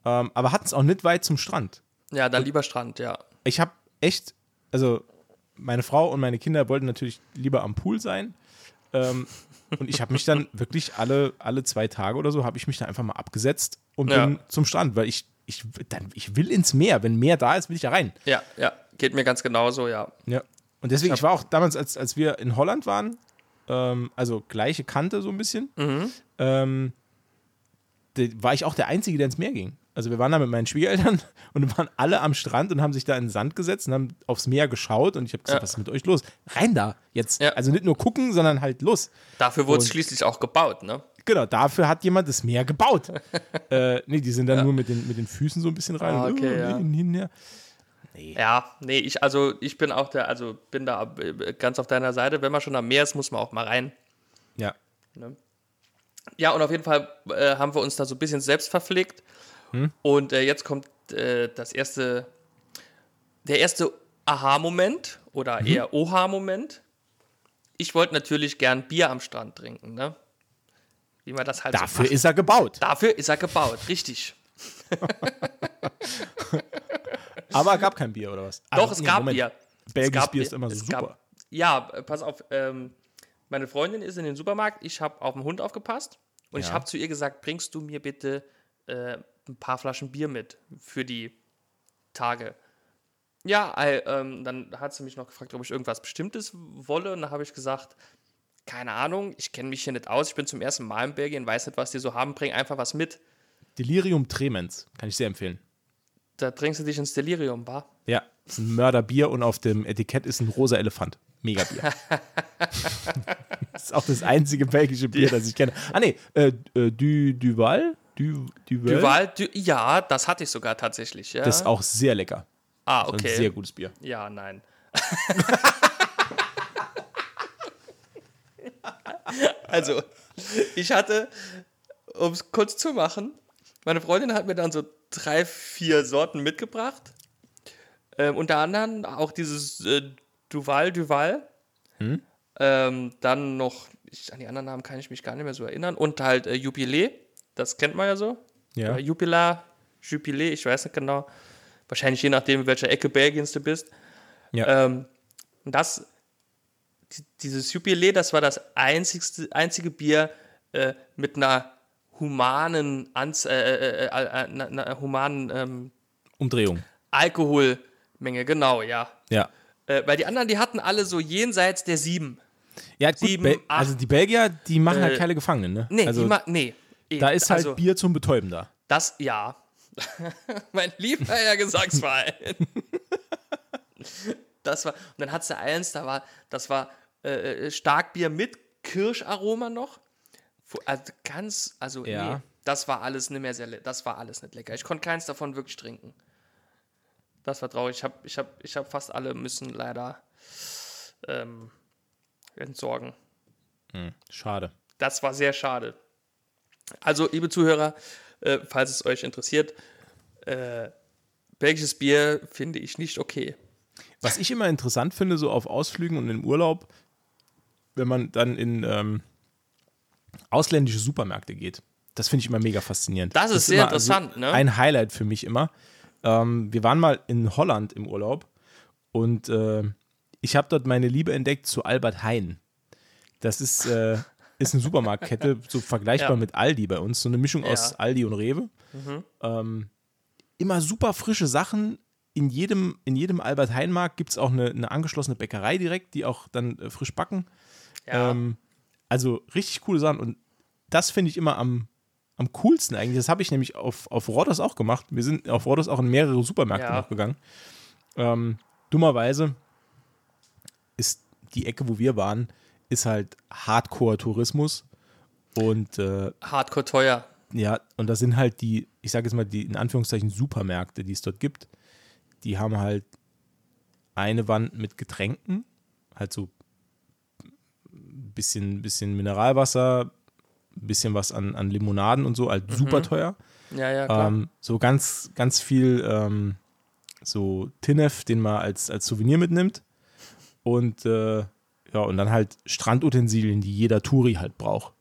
ähm, aber hatten es auch nicht weit zum Strand. Ja, dann lieber Strand, ja. ich habe echt, also meine Frau und meine Kinder wollten natürlich lieber am Pool sein. Ähm, und ich habe mich dann [LAUGHS] wirklich alle, alle zwei Tage oder so, habe ich mich da einfach mal abgesetzt und Ja. bin zum Strand, weil ich, ich, dann, ich will ins Meer. Wenn Meer da ist, will ich da rein. Ja, ja, geht mir ganz genauso, ja. Ja. Und deswegen, Ich ich war auch damals, als, als wir in Holland waren, ähm, also gleiche Kante so ein bisschen, ähm, da war ich auch der Einzige, der ins Meer ging. Also wir waren da mit meinen Schwiegereltern [LAUGHS] und waren alle am Strand und haben sich da in den Sand gesetzt und haben aufs Meer geschaut und ich habe gesagt, Ja. was ist mit euch los? Rein da jetzt. Ja. Also nicht nur gucken, sondern halt los. Dafür wurde es schließlich auch gebaut, ne? Genau, dafür hat jemand das Meer gebaut. [LAUGHS] äh, nee, die sind dann nur mit den, mit den Füßen so ein bisschen rein Ah, und okay, äh, ja. hin, hin, her. Ja, nee, ich, also ich bin auch der, also bin da äh, ganz auf deiner Seite. Wenn man schon am Meer ist, muss man auch mal rein. Ja. Ja, und auf jeden Fall äh, haben wir uns da so ein bisschen selbst verpflegt. Und äh, jetzt kommt äh, das erste, der erste Aha-Moment oder eher Oha-Moment. Ich wollte natürlich gern Bier am Strand trinken, ne? Wie man das halt so Dafür macht. ist er gebaut. Dafür ist er gebaut, richtig. [LAUGHS] Aber gab kein Bier oder was? Doch, Also, es nee, gab. Bier. Belgisches Es gab Bier ist immer es super. Gab, ja, pass auf. Ähm, meine Freundin ist in den Supermarkt. Ich habe auf den Hund aufgepasst. Und ich Ja. habe zu ihr gesagt, bringst du mir bitte äh, ein paar Flaschen Bier mit für die Tage. Ja, äh, ähm, dann hat sie mich noch gefragt, ob ich irgendwas Bestimmtes wolle. Und dann habe ich gesagt, keine Ahnung, ich kenne mich hier nicht aus. Ich bin zum ersten Mal in Belgien, weiß nicht, was die so haben. Bring einfach was mit. Delirium Tremens. Kann ich sehr empfehlen. Da trinkst du dich ins Delirium, wa? Ja, ist ein Mörderbier und auf dem Etikett ist ein rosa Elefant. Mega Bier. das [LAUGHS] ist auch das einzige belgische Bier, das ich kenne. Ah, nee, äh, äh, du, Duval? Du, Duval? Duval, du, ja, das hatte ich sogar tatsächlich. Ja. Das ist auch sehr lecker. Ah, Das ist okay. Ein sehr gutes Bier. Ja, nein. [LAUGHS] also, ich hatte, um es kurz zu machen, meine Freundin hat mir dann so drei, vier Sorten mitgebracht. Ähm, unter anderem auch dieses äh, Duval Duval. Ähm, dann noch, ich, an die anderen Namen kann ich mich gar nicht mehr so erinnern. Und halt äh, Jubilee, das kennt man ja so. Ja. Äh, Jupiler, Jubilee, ich weiß nicht genau. Wahrscheinlich je nachdem, in welcher Ecke Belgiens du bist. Ja. Ähm, und das, die- dieses Jubilee, das war das einzigste, einzige Bier äh, mit einer humanen, Anz äh, äh, äh, äh, einer, einer humanen ähm, Umdrehung. Alkoholmenge, genau, ja. Ja. Äh, weil die anderen, die hatten alle so jenseits der sieben. Ja, gut, Sieben, Bel- acht. also die Belgier, die machen halt Äh, keine Gefangenen, ne? Nee, also nee. da ist halt also, Bier zum Betäuben da. Das, ja. [LAUGHS] mein lieber Herr Gesangsverein. [LAUGHS] das war, und dann hat sie eins, da war, das war äh, äh, Starkbier mit Kirscharoma noch. Also ganz, also Ja. nee, das war alles nicht mehr sehr, das war alles nicht lecker. Ich konnte keins davon wirklich trinken. Das war traurig. Ich habe ich hab, ich hab fast alle müssen leider ähm, entsorgen. Schade. Das war sehr schade. Also, liebe Zuhörer, äh, falls es euch interessiert, äh, belgisches Bier finde ich nicht okay. Was ich immer interessant finde, so auf Ausflügen und im Urlaub, wenn man dann in ähm, ausländische Supermärkte geht. Das finde ich immer mega faszinierend. Das ist sehr immer also interessant, ne? Ein Highlight für mich immer. Ähm, wir waren mal in Holland im Urlaub und äh, ich habe dort meine Liebe entdeckt zu Albert Heijn. Das ist, äh, ist eine Supermarktkette, [LAUGHS] so vergleichbar Ja. mit Aldi bei uns, so eine Mischung aus Ja. Aldi und Rewe. Ähm, immer super frische Sachen. In jedem, in jedem Albert Heijn-Markt gibt es auch eine, eine angeschlossene Bäckerei direkt, die auch dann äh, frisch backen. Ja, Ähm, also richtig coole Sachen. Und das finde ich immer am, am coolsten eigentlich. Das habe ich nämlich auf, auf Rodos auch gemacht. Wir sind auf Rodos auch in mehrere Supermärkte Ja. noch gegangen. Ähm, dummerweise ist die Ecke, wo wir waren, ist halt Hardcore-Tourismus. Und äh, hardcore teuer. ja, und das sind halt die, ich sage jetzt mal, die in Anführungszeichen Supermärkte, die es dort gibt. Die haben halt eine Wand mit Getränken, halt so ein bisschen, bisschen Mineralwasser, ein bisschen was an, an Limonaden und so, halt super teuer. Ja, ja, klar. Ähm, so ganz, ganz viel ähm, so Tinef, den man als, als Souvenir mitnimmt. Und äh, ja, und dann halt Strandutensilien, die jeder Touri halt braucht.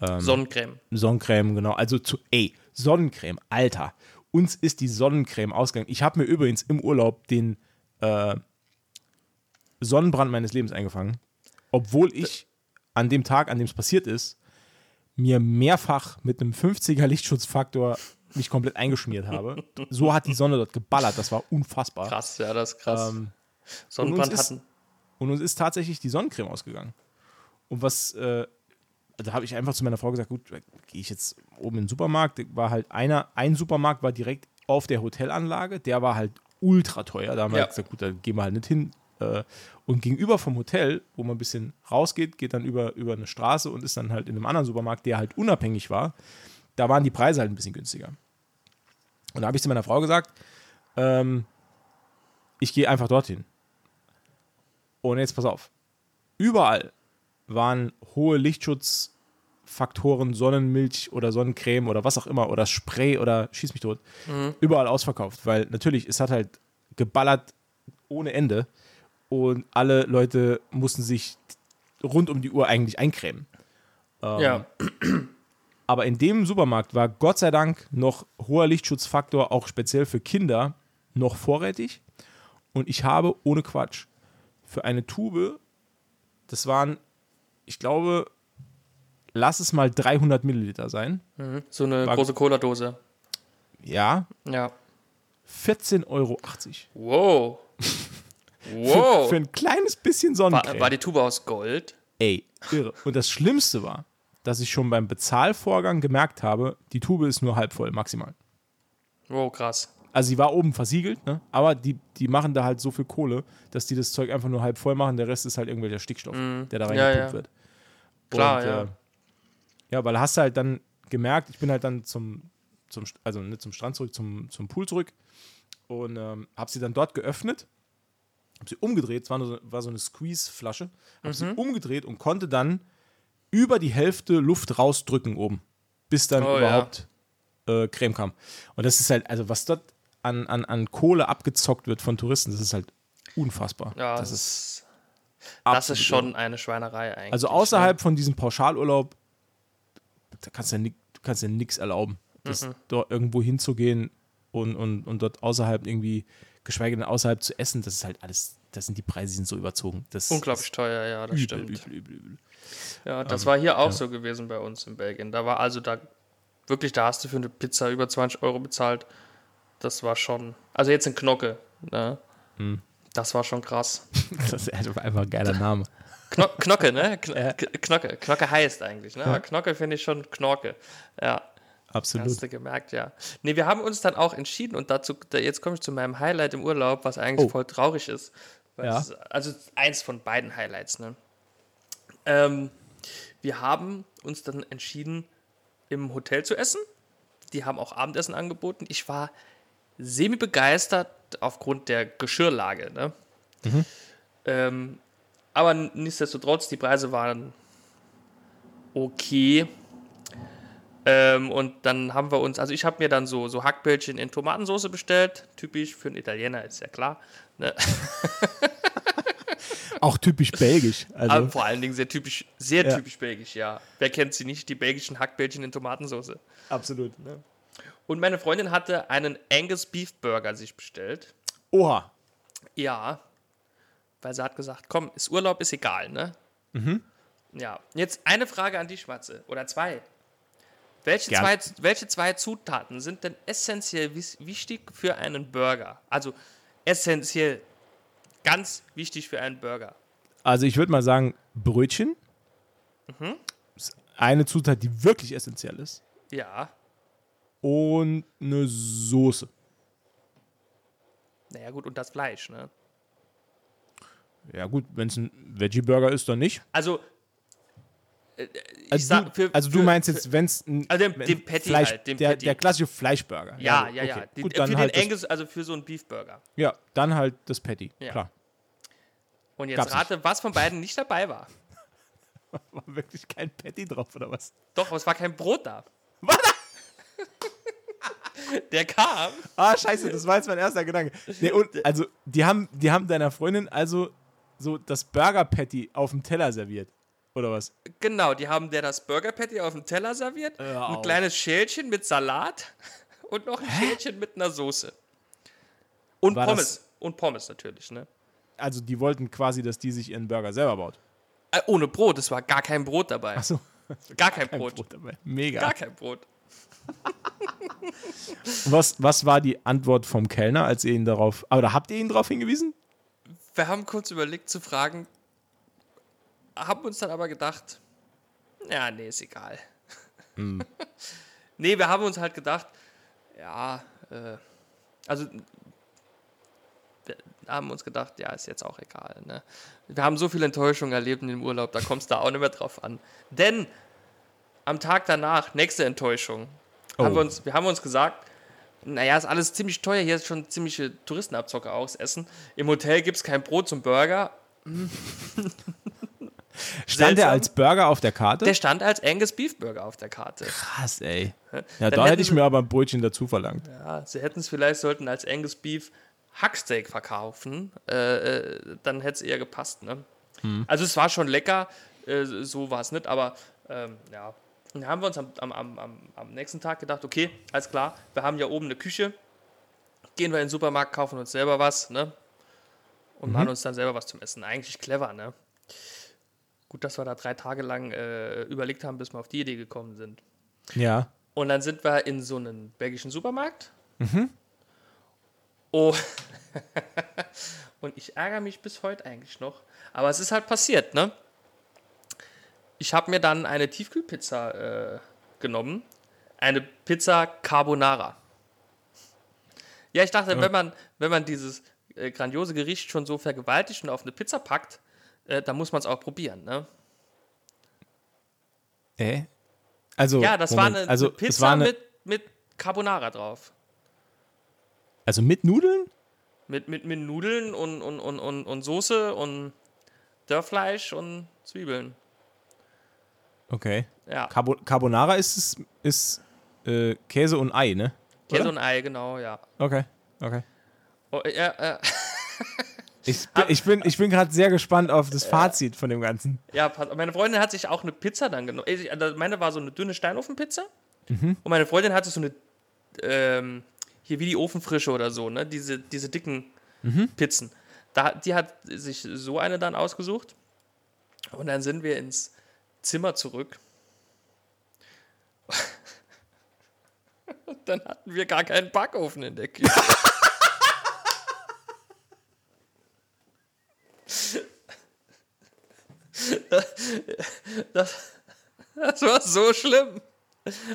ähm, Sonnencreme. Sonnencreme, genau. Also zu, ey, Sonnencreme, Alter. Uns ist die Sonnencreme ausgegangen. Ich habe mir übrigens im Urlaub den äh, Sonnenbrand meines Lebens eingefangen, obwohl ich an dem Tag, an dem es passiert ist, mir mehrfach mit einem 50er Lichtschutzfaktor mich komplett eingeschmiert habe. So hat die Sonne dort geballert, das war unfassbar. Krass, ja, das ist krass. Ähm, Sonnenbrand und uns ist- hatten. und uns ist tatsächlich die Sonnencreme ausgegangen. Und was, äh, da habe ich einfach zu meiner Frau gesagt, gut, gehe ich jetzt oben in den Supermarkt. War halt einer, ein Supermarkt war direkt auf der Hotelanlage, der war halt ultra teuer. Da haben wir Ja. halt gesagt, gut, da gehen wir halt nicht hin. Äh, und gegenüber vom Hotel, wo man ein bisschen rausgeht, geht dann über, über eine Straße und ist dann halt in einem anderen Supermarkt, der halt unabhängig war. Da waren die Preise halt ein bisschen günstiger. Und da habe ich zu meiner Frau gesagt, ähm, ich gehe einfach dorthin. Und jetzt pass auf. Überall waren hohe Lichtschutzfaktoren, Sonnenmilch oder Sonnencreme oder was auch immer oder Spray oder schieß mich tot. Überall ausverkauft, weil natürlich, es hat halt geballert ohne Ende und alle Leute mussten sich rund um die Uhr eigentlich eincremen. Ähm, ja, [CLEARS THROAT] Aber in dem Supermarkt war Gott sei Dank noch hoher Lichtschutzfaktor, auch speziell für Kinder, noch vorrätig. Und ich habe, ohne Quatsch, für eine Tube, das waren, ich glaube, lass es mal 300 Milliliter sein. so eine War- große Cola-Dose. Ja, Ja. 14,80 Euro. Wow. [LAUGHS] Für, Wow. für ein kleines bisschen Sonnencreme. war, war die Tube aus Gold? Ey, irre. Und das Schlimmste war, dass ich schon beim Bezahlvorgang gemerkt habe, die Tube ist nur halb voll, maximal. Wow, krass. Also sie war oben versiegelt, ne? aber die, die machen da halt so viel Kohle, dass die das Zeug einfach nur halb voll machen. Der Rest ist halt irgendwelcher Stickstoff, der da Mhm. Ja, reingepumpt ja. wird. Klar, Und, ja. Äh, ja, weil hast du halt dann gemerkt, ich bin halt dann zum, zum also nicht zum Strand zurück, zum, zum Pool zurück. und ähm, habe sie dann dort geöffnet, habe sie umgedreht, es war, nur so, war so eine Squeeze-Flasche, habe sie Mhm. umgedreht und konnte dann über die Hälfte Luft rausdrücken oben, bis dann Oh, ja. überhaupt äh, Creme kam. Und das ist halt, also was dort an, an, an Kohle abgezockt wird von Touristen, das ist halt unfassbar. Ja, das das ist das ist schon eine Schweinerei eigentlich. also außerhalb von diesem Pauschalurlaub, da kannst du ja, kannst ja nichts erlauben, das Mhm. dort irgendwo hinzugehen und, und, und dort außerhalb irgendwie, geschweige denn außerhalb zu essen, das ist halt alles, das sind die Preise, die sind so überzogen. Das Unglaublich teuer, ja, das ist stimmt. übel, übel, übel, übel. Ja, das war hier auch so gewesen bei uns in Belgien. Da war also da wirklich, da hast du für eine Pizza über 20 Euro bezahlt. Das war schon, also jetzt in Knocke, ne? Hm. Das war schon krass. [LAUGHS] Das ist einfach ein geiler Name. Kno Knocke, ne? Kn Knocke. Knocke heißt eigentlich, ne? Aber Knocke finde ich schon Knorke. Ja, Absolut. hast du gemerkt, ja. Nee, wir haben uns dann auch entschieden und dazu, da, jetzt komme ich zu meinem Highlight im Urlaub, was eigentlich Oh. voll traurig ist. Ja. es, also eins von beiden Highlights, ne? Ähm, wir haben uns dann entschieden, im Hotel zu essen. Die haben auch Abendessen angeboten. Ich war semi begeistert aufgrund der Geschirrlage. Ne? Ähm, aber nichtsdestotrotz, die Preise waren okay. Ähm, und dann haben wir uns, also ich habe mir dann so, so Hackbällchen in Tomatensauce bestellt. Typisch für einen Italiener, ist ja klar. Ne? [LAUGHS] Auch typisch belgisch. Also, Aber vor allen Dingen sehr typisch, sehr Ja. typisch belgisch, ja. Wer kennt sie nicht, die belgischen Hackbällchen in Tomatensauce? absolut. Ne? Und meine Freundin hatte einen Angus Beef Burger sich bestellt. Oha. Ja, weil sie hat gesagt, komm, ist Urlaub, ist egal, ne? Mhm. Ja, jetzt eine Frage an dich, Matze, oder zwei. Welche Gern. zwei, welche zwei Zutaten sind denn essentiell wichtig für einen Burger? Also essentiell, ganz wichtig für einen Burger. Also ich würde mal sagen, Brötchen. Mhm. Ist eine Zutat, die wirklich essentiell ist. Ja, Und eine Soße. naja gut, und das Fleisch, ne? Ja gut, wenn es ein Veggie-Burger ist, dann nicht. Also, Also, sag, du, für, also du für- meinst jetzt, wenn es ein Also den- wenn den Patty Fleisch, halt, den der, Patty. der klassische Fleischburger. Ja, gut, ja, ja. okay. Die, Gut, für dann den halt das, Angus, also für so einen Beefburger. ja, dann halt das Patty. Ja. Klar. Und jetzt Gab's rate, was von beiden nicht dabei war. [LAUGHS] War wirklich kein Patty drauf oder was? Doch, aber es war kein Brot da. [LAUGHS] Was? [LAUGHS] Der kam. Ah, scheiße, das war jetzt mein erster Gedanke. Nee, und, also, die haben, die haben deiner Freundin also so das Burger Patty auf dem Teller serviert. Oder was? Genau, die haben der das Burger Patty auf dem Teller serviert. Hör Ein auf. kleines Schälchen mit Salat [LAUGHS] und noch ein Schälchen mit einer Soße. Und War Pommes. das- Und Pommes natürlich, ne? Also, die wollten quasi, dass die sich ihren Burger selber baut. Äh, ohne Brot, es war gar kein Brot dabei. Achso. [LAUGHS] Gar kein. Brot dabei. Mega. Gar kein Brot. [LAUGHS] Was, was war die Antwort vom Kellner, als ihr ihn darauf. Oder habt ihr ihn darauf hingewiesen? Wir haben kurz überlegt zu fragen, haben uns dann aber gedacht, ja, nee, ist egal. Hm. [LAUGHS] nee, wir haben uns halt gedacht, ja, äh, also wir haben uns gedacht, ja, ist jetzt auch egal. Ne? Wir haben so viel Enttäuschung erlebt in dem Urlaub, da kommt es da auch nicht mehr drauf an. Denn am Tag danach, nächste Enttäuschung, haben Oh. wir, uns, wir haben uns gesagt, naja, ist alles ziemlich teuer, hier ist schon ziemliche Touristenabzocke aus Essen. Im Hotel gibt es kein Brot zum Burger. [LAUGHS] Stand er Seltsam. als Burger auf der Karte? Der stand als Angus Beef Burger auf der Karte. Krass, ey. Ja, Dann da hätte ich sie- mir aber ein Brötchen dazu verlangt. Ja, sie hätten es vielleicht sollten als Angus Beef Hacksteak verkaufen, äh, äh, dann hätte es eher gepasst. Ne? Also es war schon lecker, äh, so war es nicht, aber ähm, ja. Dann haben wir uns am, am, am, am, am nächsten Tag gedacht, okay, alles klar, wir haben ja oben eine Küche, gehen wir in den Supermarkt, kaufen uns selber was, ne? Und machen uns dann selber was zum Essen. Eigentlich clever, ne? Gut, dass wir da drei Tage lang äh, überlegt haben, bis wir auf die Idee gekommen sind. Ja. Und dann sind wir in so einen belgischen Supermarkt. Oh. [LAUGHS] Und ich ärgere mich bis heute eigentlich noch. Aber es ist halt passiert, ne? Ich habe mir dann eine Tiefkühlpizza äh, genommen. Eine Pizza Carbonara. Ja, ich dachte, wenn man, wenn man dieses äh, grandiose Gericht schon so vergewaltigt und auf eine Pizza packt, äh, dann muss man es auch probieren, ne? Äh? Also, Ja, das Moment, war eine, also, Pizza war eine, mit, mit Carbonara drauf. Also mit Nudeln? Mit, mit, mit Nudeln und, und, und, und, und Soße und Dörrfleisch und Zwiebeln. Okay. Ja. Carbo Carbonara ist, es- ist äh, Käse und Ei, ne? Käse Oder? und Ei, genau, ja. Okay, okay. Oh, ja, äh, [LAUGHS] Ich, bin- ich bin, ich bin gerade sehr gespannt auf das Fazit von dem Ganzen. ja, meine Freundin hat sich auch eine Pizza dann genommen. Also Meine war so eine dünne Steinofenpizza. Und meine Freundin hatte so eine, ähm, hier wie die Ofenfrische oder so, ne? Diese, diese dicken Pizzen. Da, die hat sich so eine dann ausgesucht. Und dann sind wir ins Zimmer zurück. [LAUGHS] Und dann hatten wir gar keinen Backofen in der Küche. [LAUGHS] Das, das war so schlimm,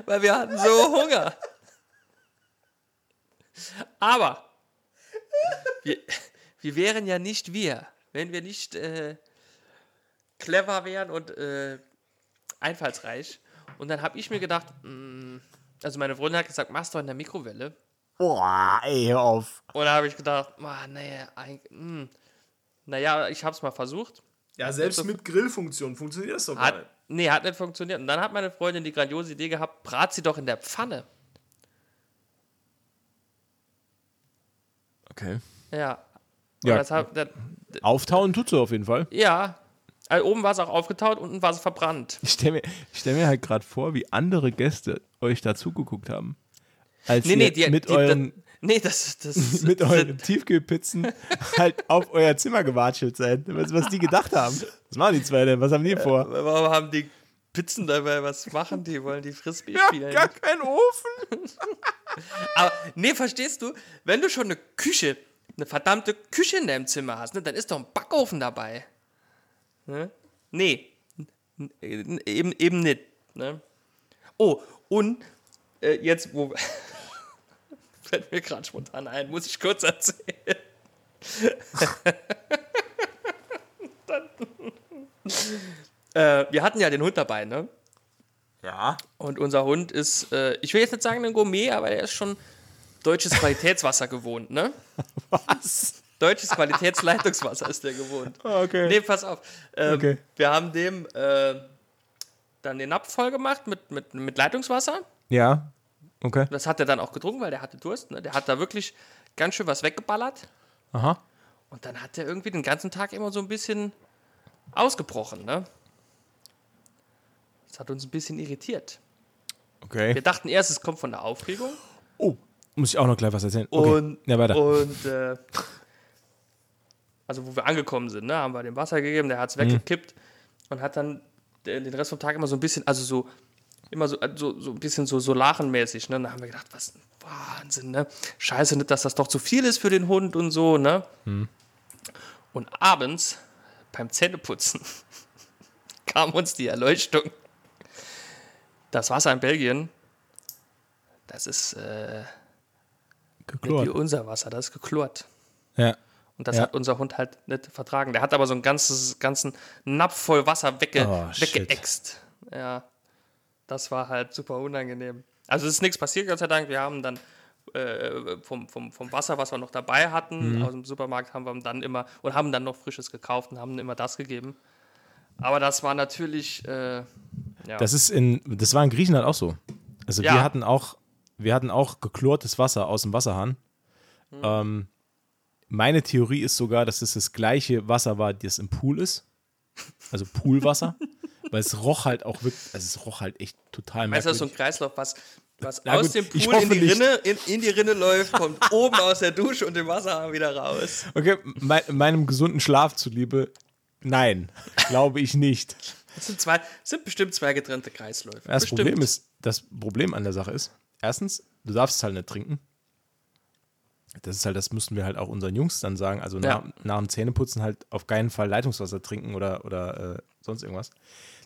weil wir hatten so Hunger. Aber wir, wir wären ja nicht wir, wenn wir nicht äh, clever wären und äh, einfallsreich. Und dann habe ich mir gedacht, mh, also meine Freundin hat gesagt, mach's doch in der Mikrowelle. Boah, ey, hör auf. Und da habe ich gedacht, ah, nee, eigentlich, mh. Naja, ich habe es mal versucht. Ja, selbst mit Grillfunktion funktioniert das doch Hat, nee, hat nicht funktioniert. Und dann hat meine Freundin die grandiose Idee gehabt, brat sie doch in der Pfanne. Okay. Ja. Ja. das hat, das, Auftauen tut sie auf jeden Fall. ja. Also oben war es auch aufgetaut, unten war es verbrannt. Ich stelle mir, ich stell mir halt gerade vor, wie andere Gäste euch da zugeguckt haben. Als Nee, ihr nee, die, mit, die, euren, das, nee, das, das [LAUGHS] mit euren Tiefkühlpizzen halt auf euer Zimmer gewatschelt seid. Was, was die gedacht haben. Was machen die zwei denn? Was haben die vor? Warum haben die Pizzen dabei? Was machen die? Wollen die Frisbee Ja, spielen? gar kein Ofen. [LAUGHS] Aber nee, verstehst du, wenn du schon eine Küche, eine verdammte Küche in deinem Zimmer hast, ne, dann ist doch ein Backofen dabei. Ne? Nee, eben, eben nicht. Ne? Oh, und äh, jetzt, wo fällt mir gerade spontan ein, muss ich kurz erzählen. [LAUGHS] Dann, äh, wir hatten ja den Hund dabei, ne? Ja. Und unser Hund ist, äh, ich will jetzt nicht sagen ein Gourmet, aber er ist schon deutsches Qualitätswasser gewohnt, ne? [LAUGHS] Was? Deutsches Qualitätsleitungswasser ist der gewohnt. Okay. Nee, pass auf. Ähm, Okay. Wir haben dem äh, dann den Napf voll gemacht mit, mit, mit Leitungswasser. Ja. Okay. Das hat er dann auch getrunken, weil der hatte Durst. Ne? Der hat da wirklich ganz schön was weggeballert. Aha. Und dann hat er irgendwie den ganzen Tag immer so ein bisschen ausgebrochen, ne? Das hat uns ein bisschen irritiert. Okay. Wir dachten erst, es kommt von der Aufregung. Oh, muss ich auch noch gleich was erzählen? Okay. Und, ja, weiter. und äh, [LAUGHS] also wo wir angekommen sind, ne, haben wir dem Wasser gegeben, der hat es weggekippt und hat dann den Rest vom Tag immer so ein bisschen, also so, immer so, so, so ein bisschen so, so lachenmäßig, ne? Und da haben wir gedacht, was ein Wahnsinn, ne? Scheiße, nicht, dass das doch zu viel ist für den Hund und so, ne? Und abends beim Zähneputzen [LAUGHS] kam uns die Erleuchtung. Das Wasser in Belgien, das ist äh, nicht wie unser Wasser, das ist geklort. Ja. Und das Ja. hat unser Hund halt nicht vertragen. Der hat aber so einen ganzes, ganzen Napf voll Wasser wegge Oh, weggeäxt. Ja, das war halt super unangenehm. Also es ist nichts passiert, Gott sei Dank. Wir haben dann äh, vom, vom, vom Wasser, was wir noch dabei hatten, Mhm. aus dem Supermarkt, haben wir dann immer und haben dann noch frisches gekauft und haben immer das gegeben. Aber das war natürlich, äh, ja. Das ist in, das war in Griechenland auch so. Also Ja. wir hatten auch, wir hatten auch geklortes Wasser aus dem Wasserhahn. Hm. Ähm, meine Theorie ist sogar, dass es das gleiche Wasser war, das im Pool ist. Also Poolwasser. [LAUGHS] weil es roch halt auch wirklich, also es roch halt echt total Weißt du, so merkwürdig. ein Kreislauf, was, was Na aus gut, dem Pool in die. Rinne, in, in die Rinne läuft, kommt [LAUGHS] oben aus der Dusche und dem Wasser wieder raus. Okay, mei- meinem gesunden Schlaf zuliebe, nein, glaube ich nicht. Das sind, zwei, sind bestimmt zwei getrennte Kreisläufe. Das bestimmt. Problem ist, das Problem an der Sache ist, erstens, du darfst es halt nicht trinken. Das ist halt, das müssen wir halt auch unseren Jungs dann sagen. Also Ja. nach, nach dem Zähneputzen halt auf keinen Fall Leitungswasser trinken oder, oder äh, sonst irgendwas.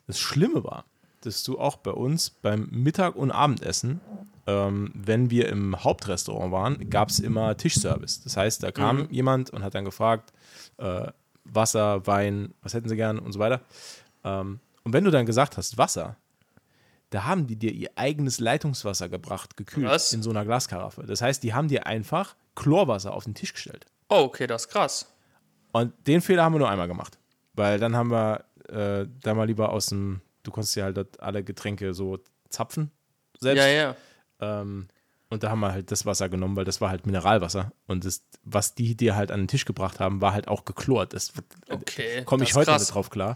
Das Schlimme war, dass du auch bei uns beim Mittag- und Abendessen, ähm, wenn wir im Hauptrestaurant waren, gab es immer Tischservice. Das heißt, da kam Mhm. jemand und hat dann gefragt, äh, Wasser, Wein, was hätten sie gern und so weiter. Ähm, und wenn du dann gesagt hast, Wasser, da haben die dir ihr eigenes Leitungswasser gebracht, gekühlt Was? in so einer Glaskaraffe. Das heißt, die haben dir einfach Chlorwasser auf den Tisch gestellt. Oh, okay, das ist krass. Und den Fehler haben wir nur einmal gemacht. Weil dann haben wir äh, da mal lieber aus dem, du konntest ja halt dort alle Getränke so zapfen selbst. Ja, ja. Ähm, und da haben wir halt das Wasser genommen, weil das war halt Mineralwasser. Und das, was die dir halt an den Tisch gebracht haben, war halt auch geklort. Das Okay. komme ich heute nicht drauf klar.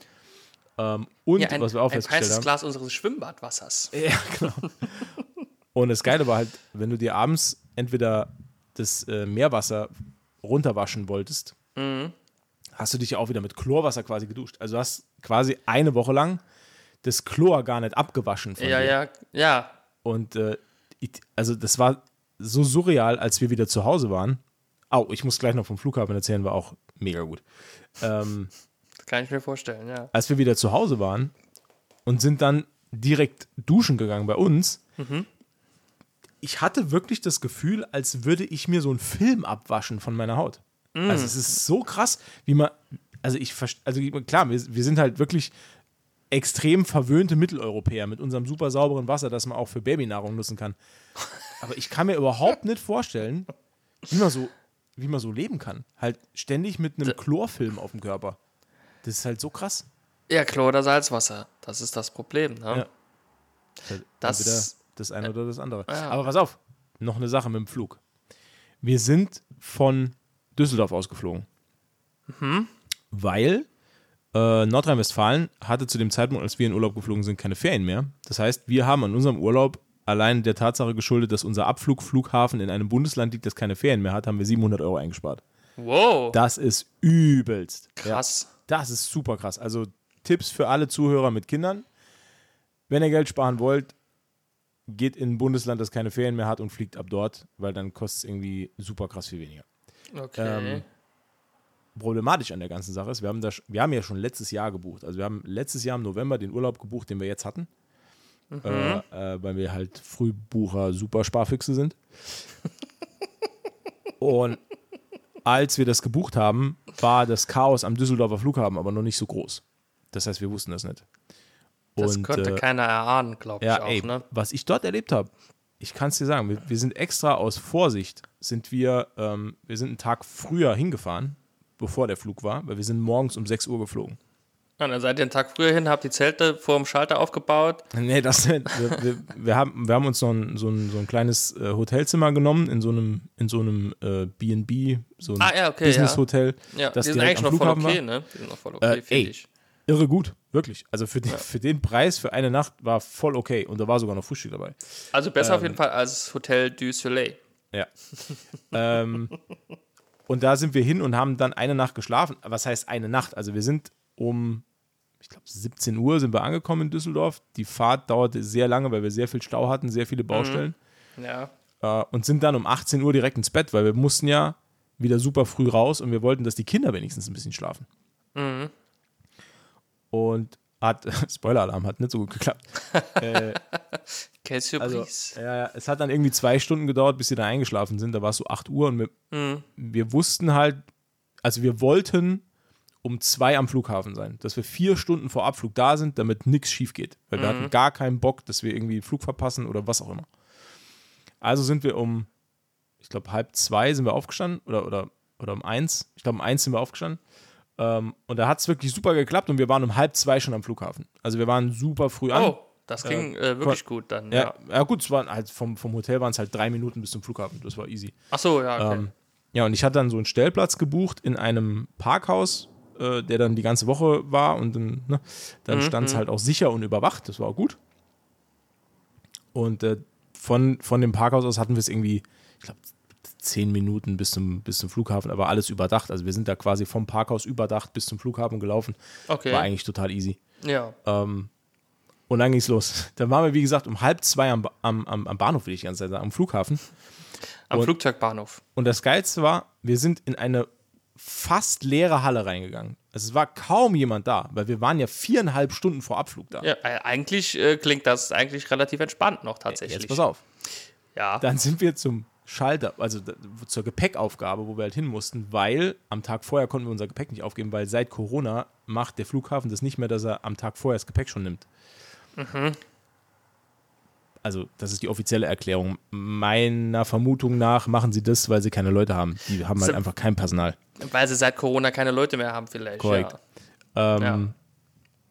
Ähm, und Ja, ein, was wir auch ein festgestellt heißes haben. Glas unseres Schwimmbadwassers. [LAUGHS] Ja, genau. Und das Geile war halt, wenn du dir abends entweder das äh, Meerwasser runterwaschen wolltest, Mhm. hast du dich ja auch wieder mit Chlorwasser quasi geduscht. Also du hast quasi eine Woche lang das Chlor gar nicht abgewaschen von Ja, dir. ja, ja. Und äh, also das war so surreal, als wir wieder zu Hause waren. Au, ich muss gleich noch vom Flughafen erzählen, war auch mega gut. Ähm, Das kann ich mir vorstellen, ja. als wir wieder zu Hause waren und sind dann direkt duschen gegangen bei uns, ich hatte wirklich das Gefühl, als würde ich mir so einen Film abwaschen von meiner Haut. Also es ist so krass, wie man, also ich, also klar, wir, wir sind halt wirklich extrem verwöhnte Mitteleuropäer mit unserem super sauberen Wasser, das man auch für Babynahrung nutzen kann. Aber ich kann mir überhaupt nicht vorstellen, wie man so, wie man so leben kann. Halt ständig mit einem Chlorfilm auf dem Körper. Das ist halt so krass. Ja, Chlor oder Salzwasser. Das ist das Problem. Ne? Ja. Halt Das- Entweder das eine oder das andere. Ja. Aber pass auf, noch eine Sache mit dem Flug. Wir sind von Düsseldorf ausgeflogen. Mhm. Weil äh, Nordrhein-Westfalen hatte zu dem Zeitpunkt, als wir in Urlaub geflogen sind, keine Ferien mehr. Das heißt, wir haben an unserem Urlaub allein der Tatsache geschuldet, dass unser Abflugflughafen in einem Bundesland liegt, das keine Ferien mehr hat, haben wir 700 Euro eingespart. Wow. Das ist übelst. Ja. Krass. Das ist super krass. Also Tipps für alle Zuhörer mit Kindern. Wenn ihr Geld sparen wollt, geht in ein Bundesland, das keine Ferien mehr hat und fliegt ab dort, weil dann kostet es irgendwie super krass viel weniger. Okay. Ähm, Problematisch an der ganzen Sache ist, wir haben, das, wir haben ja schon letztes Jahr gebucht. Also wir haben letztes Jahr im November den Urlaub gebucht, den wir jetzt hatten. Äh, äh, weil wir halt Frühbucher super Sparfüchse sind. [LAUGHS] und als wir das gebucht haben, war das Chaos am Düsseldorfer Flughafen aber noch nicht so groß. Das heißt, wir wussten das nicht. das Und, könnte äh, keiner erahnen, glaube ich ja, auch. ey, Ne? was ich dort erlebt habe, ich kann es dir sagen, wir, wir sind extra aus Vorsicht, sind wir, ähm, wir sind einen Tag früher hingefahren, bevor der Flug war, weil wir sind morgens um 6 Uhr geflogen. Ja, dann seid ihr einen Tag früher hin, habt die Zelte vor dem Schalter aufgebaut. Nee, das. [LAUGHS] Wir, wir, wir, haben, wir haben uns so ein, so ein, so ein kleines äh, Hotelzimmer genommen in so einem, in so einem äh, B&B, so ein Ah, ja, okay, Business-Hotel, Ja, das die sind eigentlich noch voll okay, war. ne? Die sind noch voll okay, Äh, ey. ich. Irre gut, wirklich. Also für den, für den Preis, für eine Nacht war voll okay und da war sogar noch Frühstück dabei. Also besser Ähm. auf jeden Fall als Hotel du Soleil. Ja. [LAUGHS] ähm, und da sind wir hin und haben dann eine Nacht geschlafen. Was heißt eine Nacht? Also wir sind um, ich glaube, 17 Uhr sind wir angekommen in Düsseldorf. Die Fahrt dauerte sehr lange, weil wir sehr viel Stau hatten, sehr viele Baustellen. Ja. Äh, und sind dann um 18 Uhr direkt ins Bett, weil wir mussten ja wieder super früh raus und wir wollten, dass die Kinder wenigstens ein bisschen schlafen. Und hat, [LAUGHS] Spoiler-Alarm, hat nicht so gut geklappt. [LAUGHS] Quelle Also, Surprise. ja, ja, es hat dann irgendwie zwei Stunden gedauert, bis sie da eingeschlafen sind. Da war es so 8 Uhr und wir, wir wussten halt, also wir wollten um zwei am Flughafen sein, dass wir vier Stunden vor Abflug da sind, damit nichts schief geht. Weil wir hatten gar keinen Bock, dass wir irgendwie den Flug verpassen oder was auch immer. Also sind wir um, ich glaube, halb zwei sind wir aufgestanden oder, oder, oder um eins. Ich glaube, um eins sind wir aufgestanden. Ähm, und da hat es wirklich super geklappt und wir waren um halb zwei schon am Flughafen. Also wir waren super früh an. Oh, das ging äh, wirklich gut dann. Ja, Ja. ja gut, es waren halt vom, vom Hotel waren es halt drei Minuten bis zum Flughafen. Das war easy. Ach so, ja, okay. Ähm, ja, und ich hatte dann so einen Stellplatz gebucht in einem Parkhaus, äh, der dann die ganze Woche war und dann, ne, dann stand es halt auch sicher und überwacht. Das war auch gut. Und äh, von, von dem Parkhaus aus hatten wir es irgendwie, ich glaube, zehn Minuten bis zum, bis zum Flughafen, aber alles überdacht. Also wir sind da quasi vom Parkhaus überdacht bis zum Flughafen gelaufen. okay. War eigentlich total easy. ja. Ähm, und dann ging es los. [LAUGHS] Dann waren wir, wie gesagt, um halb zwei am, am, am, Bahnhof, will ich die ganze Zeit sagen, am Flughafen. Am und- Flugzeugbahnhof. Und das Geilste war, wir sind in eine fast leere Halle reingegangen. Also es war kaum jemand da, weil wir waren ja viereinhalb Stunden vor Abflug da. Ja, äh, eigentlich äh, klingt das eigentlich relativ entspannt noch tatsächlich. Jetzt pass auf. Ja. Dann sind wir zum Schalter, also zur Gepäckaufgabe, wo wir halt hin mussten, weil am Tag vorher konnten wir unser Gepäck nicht aufgeben, weil seit Corona macht der Flughafen das nicht mehr, dass er am Tag vorher das Gepäck schon nimmt. also das ist die offizielle Erklärung. Meiner Vermutung nach machen sie das, weil sie keine Leute haben. Die haben halt einfach kein Personal. Weil sie seit Corona keine Leute mehr haben, vielleicht. Korrekt. Ja. Ähm, Ja.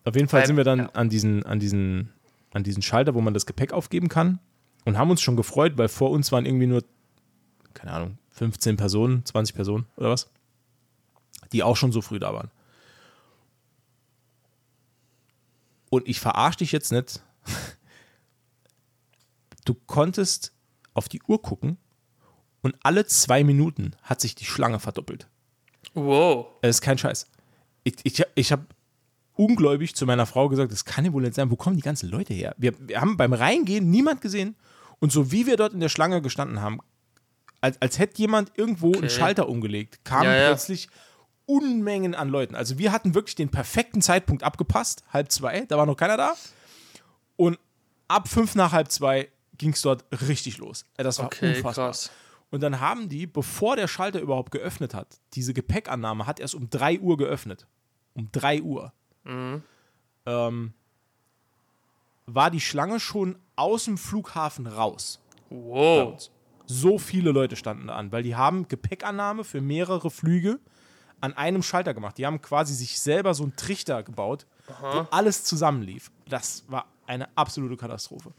Auf jeden Fall sind wir dann ja. an, diesen, an, diesen, an diesen Schalter, wo man das Gepäck aufgeben kann und haben uns schon gefreut, weil vor uns waren irgendwie nur, keine Ahnung, 15 Personen, 20 Personen oder was, die auch schon so früh da waren. Und ich verarsche dich jetzt nicht. [LAUGHS] Du konntest auf die Uhr gucken und alle zwei Minuten hat sich die Schlange verdoppelt. Wow. Es ist kein Scheiß. Ich, ich, ich habe ungläubig zu meiner Frau gesagt, das kann ja wohl nicht sein, wo kommen die ganzen Leute her? Wir, wir haben beim Reingehen niemand gesehen und so wie wir dort in der Schlange gestanden haben, als, als hätte jemand irgendwo einen Schalter umgelegt, kamen Ja, ja. plötzlich Unmengen an Leuten. Also wir hatten wirklich den perfekten Zeitpunkt abgepasst, halb zwei, da war noch keiner da. Und ab fünf nach halb zwei ging es dort richtig los. Äh, Das war Okay, unfassbar. krass. Und dann haben die, bevor der Schalter überhaupt geöffnet hat, diese Gepäckannahme hat erst um 3 Uhr geöffnet. Um 3 Uhr. Ähm, war die Schlange schon aus dem Flughafen raus. Wow. So viele Leute standen da an, weil die haben Gepäckannahme für mehrere Flüge an einem Schalter gemacht. Die haben quasi sich selber so einen Trichter gebaut, wo alles zusammenlief. Das war eine absolute Katastrophe.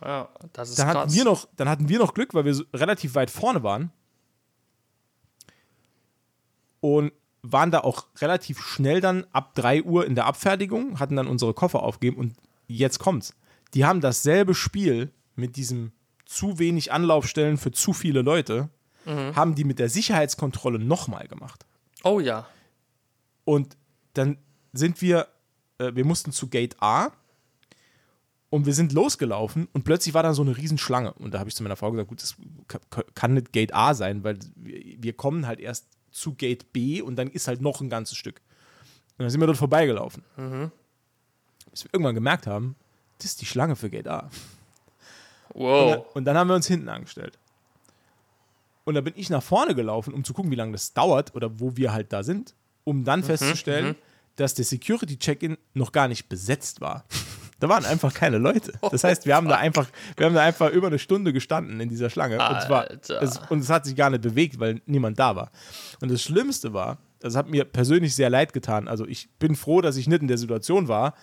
Ja, das ist Dann krass. hatten, wir noch, dann hatten wir noch Glück, weil wir so relativ weit vorne waren. Und waren da auch relativ schnell dann ab 3 Uhr in der Abfertigung, hatten dann unsere Koffer aufgegeben und jetzt kommt's. Die haben dasselbe Spiel mit diesem zu wenig Anlaufstellen für zu viele Leute, haben die mit der Sicherheitskontrolle nochmal gemacht. oh ja. Und dann sind wir, äh, wir mussten zu Gate A und wir sind losgelaufen und plötzlich war da so eine Riesenschlange. Und da habe ich zu meiner Frau gesagt, gut, das ka- kann nicht Gate A sein, weil wir wir kommen halt erst zu Gate B und dann ist halt noch ein ganzes Stück. Und dann sind wir dort vorbeigelaufen. Bis wir irgendwann gemerkt haben, das ist die Schlange für Gate A. Und, dann, Wow. und dann haben wir uns hinten angestellt. Und da bin ich nach vorne gelaufen, um zu gucken, wie lange das dauert oder wo wir halt da sind, um dann festzustellen, dass der Security-Check-In noch gar nicht besetzt war. [LAUGHS] Da waren einfach keine Leute. Das heißt, wir haben da einfach, wir haben da einfach über eine Stunde gestanden in dieser Schlange. Und, zwar, es, und es hat sich gar nicht bewegt, weil niemand da war. Und das Schlimmste war, das hat mir persönlich sehr leid getan. Also ich bin froh, dass ich nicht in der Situation war,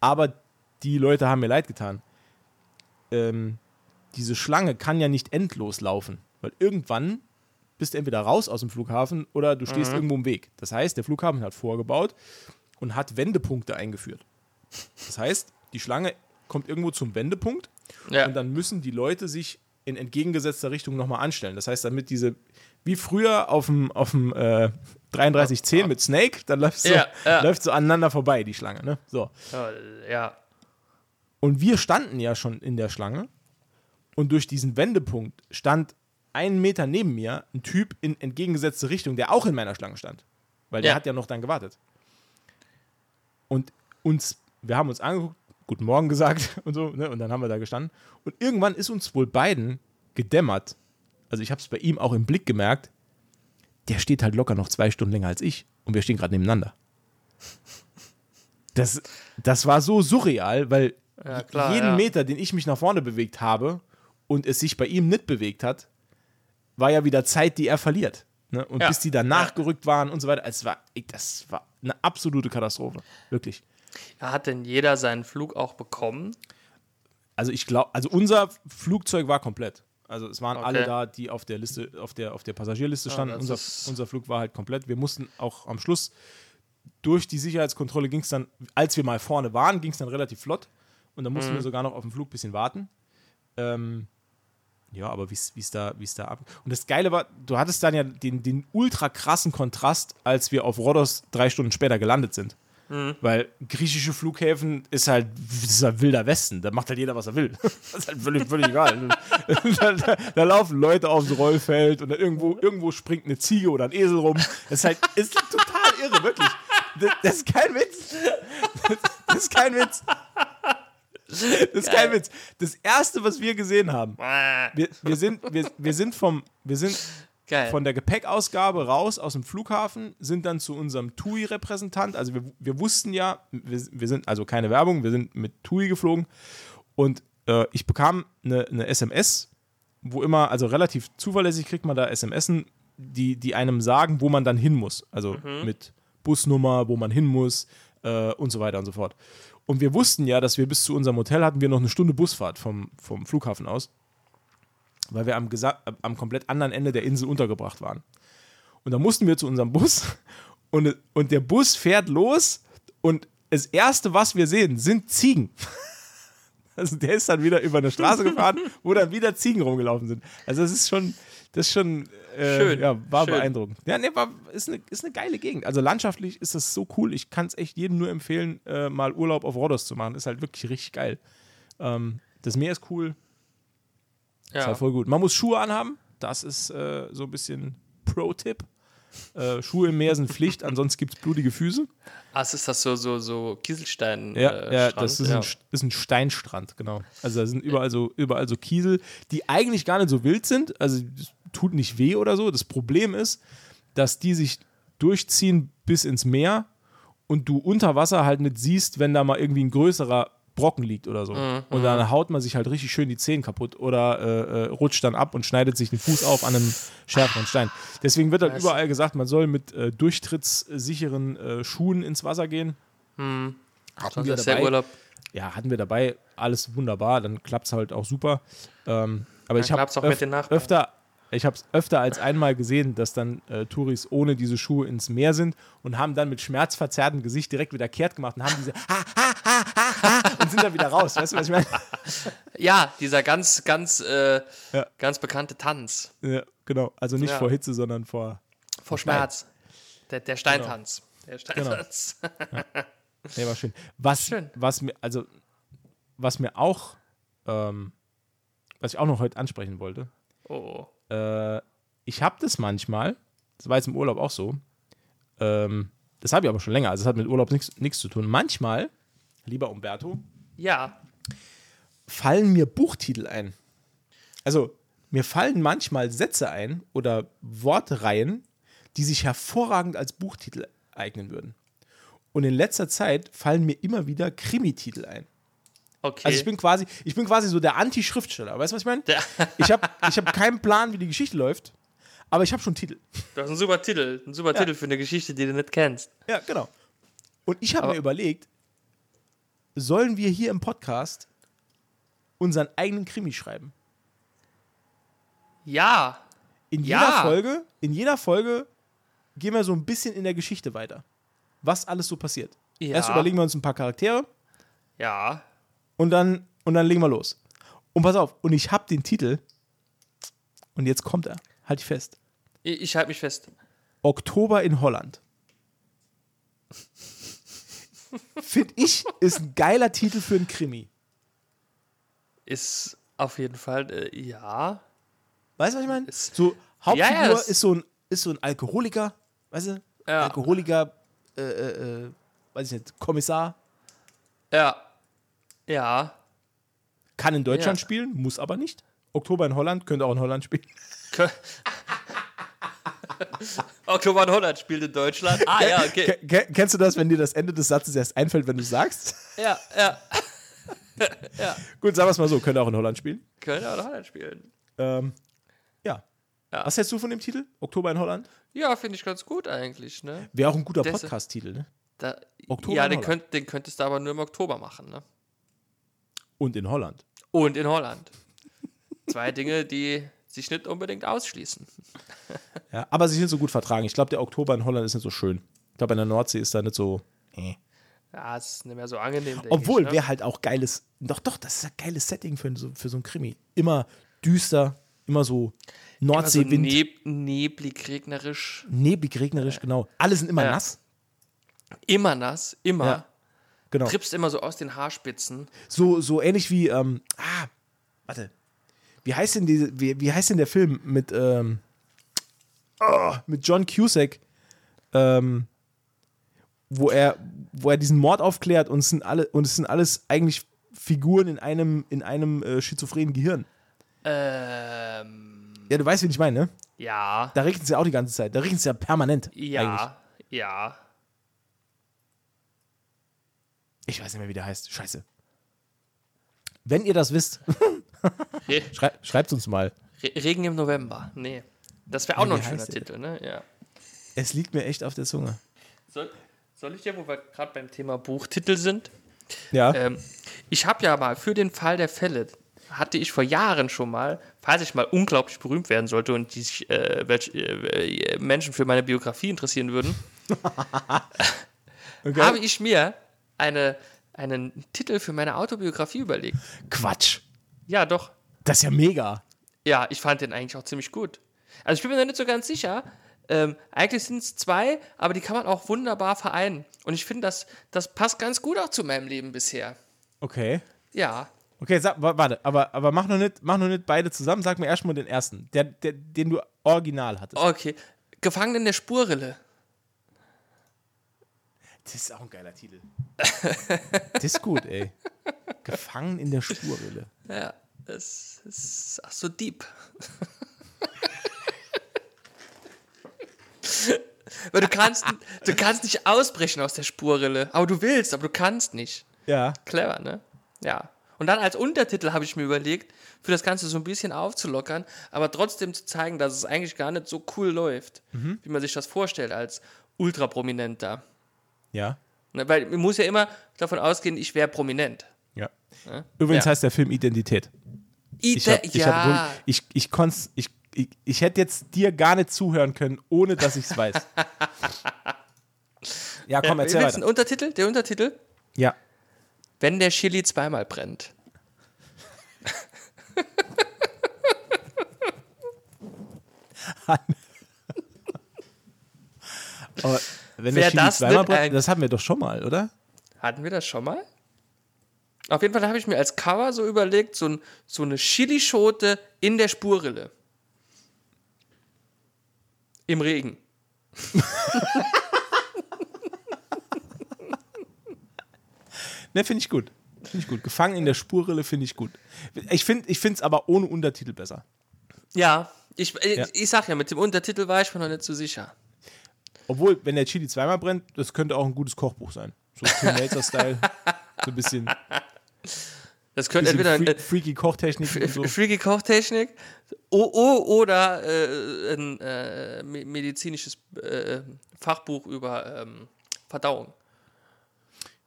aber die Leute haben mir leid getan. Ähm, diese Schlange kann ja nicht endlos laufen, weil irgendwann bist du entweder raus aus dem Flughafen oder du stehst irgendwo im Weg. Das heißt, der Flughafen hat vorgebaut und hat Wendepunkte eingeführt. Das heißt, die Schlange kommt irgendwo zum Wendepunkt Ja. und dann müssen die Leute sich in entgegengesetzter Richtung nochmal anstellen. Das heißt, damit diese, wie früher auf dem, auf dem äh, 3310 mit Snake, dann läuft so, Ja, ja. läuft so aneinander vorbei, die Schlange. Ne? So. ja. Und wir standen ja schon in der Schlange und durch diesen Wendepunkt stand einen Meter neben mir ein Typ in entgegengesetzte Richtung, der auch in meiner Schlange stand. Weil der Ja. hat ja noch dann gewartet. Und uns, wir haben uns angeguckt, guten Morgen gesagt [LAUGHS] und so, ne? und dann haben wir da gestanden. Und irgendwann ist uns wohl beiden gedämmert. Also ich habe es bei ihm auch im Blick gemerkt, der steht halt locker noch zwei Stunden länger als ich und wir stehen gerade nebeneinander. Das, das war so surreal, weil Ja, klar, jeden ja. Meter, den ich mich nach vorne bewegt habe und es sich bei ihm nicht bewegt hat, war ja wieder Zeit, die er verliert. Ne? Und Ja. bis die dann nachgerückt waren und so weiter, es war, das war eine absolute Katastrophe. Wirklich. Hat denn jeder seinen Flug auch bekommen? Also ich glaube, also unser Flugzeug war komplett. Also es waren Okay. alle da, die auf der Liste, auf der, auf der Passagierliste standen. das unser, unser Flug war halt komplett. Wir mussten auch am Schluss durch die Sicherheitskontrolle ging es dann, als wir mal vorne waren, ging es dann relativ flott. Und dann mussten Mhm. wir sogar noch auf dem Flug ein bisschen warten. Ähm, ja, aber wie es da, wie's da ab. Und das Geile war, du hattest dann ja den, den ultra krassen Kontrast, als wir auf Rhodos drei Stunden später gelandet sind. Mhm. Weil griechische Flughäfen ist halt, ist halt wilder Westen. Da macht halt jeder, was er will. [LAUGHS] Das ist halt völlig, völlig egal. [LAUGHS] da, da, da laufen Leute aufs Rollfeld und dann irgendwo, irgendwo springt eine Ziege oder ein Esel rum. Das ist halt ist total irre, wirklich. Das, das ist kein Witz. Das, das ist kein Witz. [LAUGHS] Das ist kein Witz. Das erste, was wir gesehen haben, wir, wir, sind, wir, wir sind vom, wir sind Geil. von der Gepäckausgabe raus aus dem Flughafen, sind dann zu unserem TUI-Repräsentant. Also wir, wir wussten ja, wir, wir sind, also keine Werbung, wir sind mit TUI geflogen und äh, ich bekam eine, eine SMS, wo immer, also relativ zuverlässig kriegt man da SMSen, die, die einem sagen, wo man dann hin muss. Also mit Busnummer, wo man hin muss äh, und so weiter und so fort. Und wir wussten ja, dass wir bis zu unserem Hotel hatten wir noch eine Stunde Busfahrt vom, vom Flughafen aus, weil wir am, gesa- am komplett anderen Ende der Insel untergebracht waren. Und da mussten wir zu unserem Bus [LAUGHS] und, und der Bus fährt los und das Erste, was wir sehen, sind Ziegen. [LAUGHS] Also der ist dann wieder über eine Straße gefahren, wo dann wieder Ziegen rumgelaufen sind. Also das ist schon, das ist schon, äh, Schön, ja, war schön. beeindruckend. Ja, nee, war, ist, eine, ist eine geile Gegend. Also landschaftlich ist das so cool. Ich kann es echt jedem nur empfehlen, äh, mal Urlaub auf Rhodos zu machen. Ist halt wirklich richtig geil. Ähm, das Meer ist cool, ist Ja. halt voll gut. Man muss Schuhe anhaben. Das ist äh, so ein bisschen Pro-Tipp. Äh, Schuhe im Meer sind Pflicht, [LAUGHS] ansonsten gibt es blutige Füße. Ah, es ist das so, so, so Kieselstein. Ja, äh, ja das ist, ja. Ein, ist ein Steinstrand, genau. Also da sind überall so, überall so Kiesel, die eigentlich gar nicht so wild sind. Also das tut nicht weh oder so. Das Problem ist, dass die sich durchziehen bis ins Meer und du unter Wasser halt nicht siehst, wenn da mal irgendwie ein größerer Brocken liegt oder so. Mhm, Und dann haut man sich halt richtig schön die Zehen kaputt oder äh, äh, rutscht dann ab und schneidet sich den Fuß auf an einem schärferen Stein. Deswegen wird halt überall gesagt, man soll mit äh, durchtrittssicheren äh, Schuhen ins Wasser gehen. Hm. Hatten wir dabei Urlaub. ja, hatten wir dabei, alles wunderbar, dann klappt es halt auch super. Ähm, aber ich habe Nachbarn. öfter, ich habe es öfter als einmal gesehen, dass dann äh, Touris ohne diese Schuhe ins Meer sind und haben dann mit schmerzverzerrtem Gesicht direkt wieder kehrt gemacht und haben diese ha, ha, ha, ha, ha, und sind dann wieder raus. Weißt du, was ich meine? [LAUGHS] Ja, dieser ganz, ganz, äh, Ja. ganz bekannte Tanz. Ja, genau. Also nicht Ja. vor Hitze, sondern vor. Vor. Schmerz. Der, der Steintanz. Genau. Der Steintanz. Nee, war schön. Was, Schön. was mir, also, was mir auch, ähm, was ich auch noch heute ansprechen wollte, Oh. Äh, ich habe das manchmal, das war jetzt im Urlaub auch so, ähm, das habe ich aber schon länger, also es hat mit Urlaub nichts nichts zu tun. Manchmal, lieber Umberto, Ja. fallen mir Buchtitel ein. Also, mir fallen manchmal Sätze ein oder Wortreihen, die sich hervorragend als Buchtitel eignen würden. Und in letzter Zeit fallen mir immer wieder Krimititel ein. Okay. Also ich bin quasi, ich bin quasi so der Anti-Schriftsteller. Weißt du, was ich meine? Ich habe ich hab keinen Plan, wie die Geschichte läuft, aber ich habe schon Titel. Du hast einen super Titel. Ein super Titel für eine Geschichte, die du nicht kennst. Ja, genau. Und ich habe mir überlegt, sollen wir hier im Podcast unseren eigenen Krimi schreiben? Ja. In Ja. jeder Folge, in jeder Folge gehen wir so ein bisschen in der Geschichte weiter. Was alles so passiert. Ja. Erst überlegen wir uns ein paar Charaktere Ja. Und dann, und dann legen wir los. Und pass auf, und ich habe den Titel und jetzt kommt er. Halt dich fest. Ich, ich halte mich fest. Oktober in Holland. Finde ich, ist ein geiler Titel für einen Krimi. Ist auf jeden Fall, äh, ja. Weißt du, was ich meine? So, Hauptfigur Ja, ja, ist, so ein, ist so ein Alkoholiker, weißt du? Ja. Alkoholiker, äh, äh, äh, weiß ich nicht, Kommissar. Ja. Ja. Kann in Deutschland Ja. spielen, muss aber nicht. Oktober in Holland, könnte auch in Holland spielen. [LAUGHS] Oktober in Holland spielt in Deutschland. Ah, ja, okay. Ke- ke- Kennst du das, wenn dir das Ende des Satzes erst einfällt, wenn du sagst? Ja, ja. [LAUGHS] Gut, sagen wir es mal so, könnte auch in Holland spielen. Können auch in Holland spielen. Ähm, ja. Ja. Was hältst du von dem Titel? Oktober in Holland? Ja, finde ich ganz gut eigentlich, ne? Wäre auch ein guter Podcast-Titel, ne? Da, Oktober ja, in den, könnt, den könntest du aber nur im Oktober machen, ne? Und in Holland. Und in Holland. Zwei Dinge, die sich nicht unbedingt ausschließen. Ja, aber sie sind so gut vertragen. Ich glaube, der Oktober in Holland ist nicht so schön. Ich glaube, in der Nordsee ist da nicht so. äh. Ja, es ist nicht mehr so angenehm. Obwohl, ich, ne? wäre halt auch geiles. Doch, doch, das ist ein geiles Setting für, so, für so ein Krimi. Immer düster, immer so Immer so Nordseewind, neb neblig, regnerisch. neblig, regnerisch, genau. Alle sind immer Ja. nass. Immer nass, immer. Ja. Genau. Trippst immer so aus den Haarspitzen. So, so ähnlich wie, ähm, ah, warte. Wie heißt denn diese, wie, wie heißt denn der Film mit, ähm, oh, mit John Cusack, ähm, wo er, wo er diesen Mord aufklärt und es sind alle, und es sind alles eigentlich Figuren in einem, in einem äh, schizophrenen Gehirn. Ähm, Ja, du weißt, wen ich meine, ne? ja. Da regnet es ja auch die ganze Zeit. Da regnet es ja permanent. Eigentlich. Ja, ja. Ich weiß nicht mehr, wie der heißt. Scheiße. Wenn ihr das wisst, [LAUGHS] Re schrei schreibt uns mal. Re Regen im November. Nee. Das wäre auch Ja, noch ein schöner? Titel, ne? Ja. Es liegt mir echt auf der Zunge. Soll, soll ich dir, wo wir gerade beim Thema Buchtitel sind? Ja. Ähm, ich habe ja mal für den Fall der Fälle, hatte ich vor Jahren schon mal, falls ich mal unglaublich berühmt werden sollte und die sich, äh, welche, äh, Menschen für meine Biografie interessieren würden, [LAUGHS] [LAUGHS] Okay. habe ich mir eine, einen Titel für meine Autobiografie überlegt. Quatsch. Ja, doch. Das ist ja mega. Ja, ich fand den eigentlich auch ziemlich gut. Also ich bin mir noch nicht so ganz sicher. Ähm, eigentlich sind es zwei, aber die kann man auch wunderbar vereinen. Und ich finde, das, das passt ganz gut auch zu meinem Leben bisher. Okay. Ja. Okay, sag, wa- warte, aber, aber mach, noch nicht, mach noch nicht beide zusammen. Sag mir erstmal den ersten, der, der, den du original hattest. Okay. Gefangen in der Spurrille. Das ist auch ein geiler Titel. [LAUGHS] das ist gut, ey. Gefangen in der Spurrille. Ja, das ist ach so deep. Weil du kannst, du kannst nicht ausbrechen aus der Spurrille. Aber du willst, aber du kannst nicht. Ja. Clever, ne? Ja. Und dann als Untertitel habe ich mir überlegt, für das Ganze so ein bisschen aufzulockern, aber trotzdem zu zeigen, dass es eigentlich gar nicht so cool läuft, wie man sich das vorstellt als ultraprominenter. Ja. Ne? Weil man muss ja immer davon ausgehen, ich wäre prominent. Ja. Übrigens Ja. heißt der Film Identität. Ich, Ide- hab, ich, ja, hab, ich, ich, ich, ich, ich hätte jetzt dir gar nicht zuhören können, ohne dass ich es weiß. [LAUGHS] Ja, komm, ja, erzähl weiter. einen Untertitel? Der Untertitel? Ja. Wenn der Chili zweimal brennt. [LAUGHS] [LAUGHS] Aber wenn Chili das zweimal brennt, ein- das hatten wir doch schon mal, oder? Hatten wir das schon mal? Auf jeden Fall habe ich mir als Cover so überlegt, so, ein, so eine Chilischote in der Spurrille. Im Regen. [LAUGHS] Ne, finde ich gut. Finde ich gut. Gefangen in der Spurrille finde ich gut. Ich finde es aber ohne Untertitel besser. Ja, ich, äh, Ja. ich sag ja, mit dem Untertitel war ich mir noch nicht so sicher. Obwohl, wenn der Chili zweimal brennt, das könnte auch ein gutes Kochbuch sein. So Tim Melzer-Style. so ein bisschen, Das könnte entweder ein, free, freaky Kochtechnik so. äh, freaky Kochtechnik o, o, oder äh, ein äh, me- medizinisches äh, Fachbuch über ähm, Verdauung.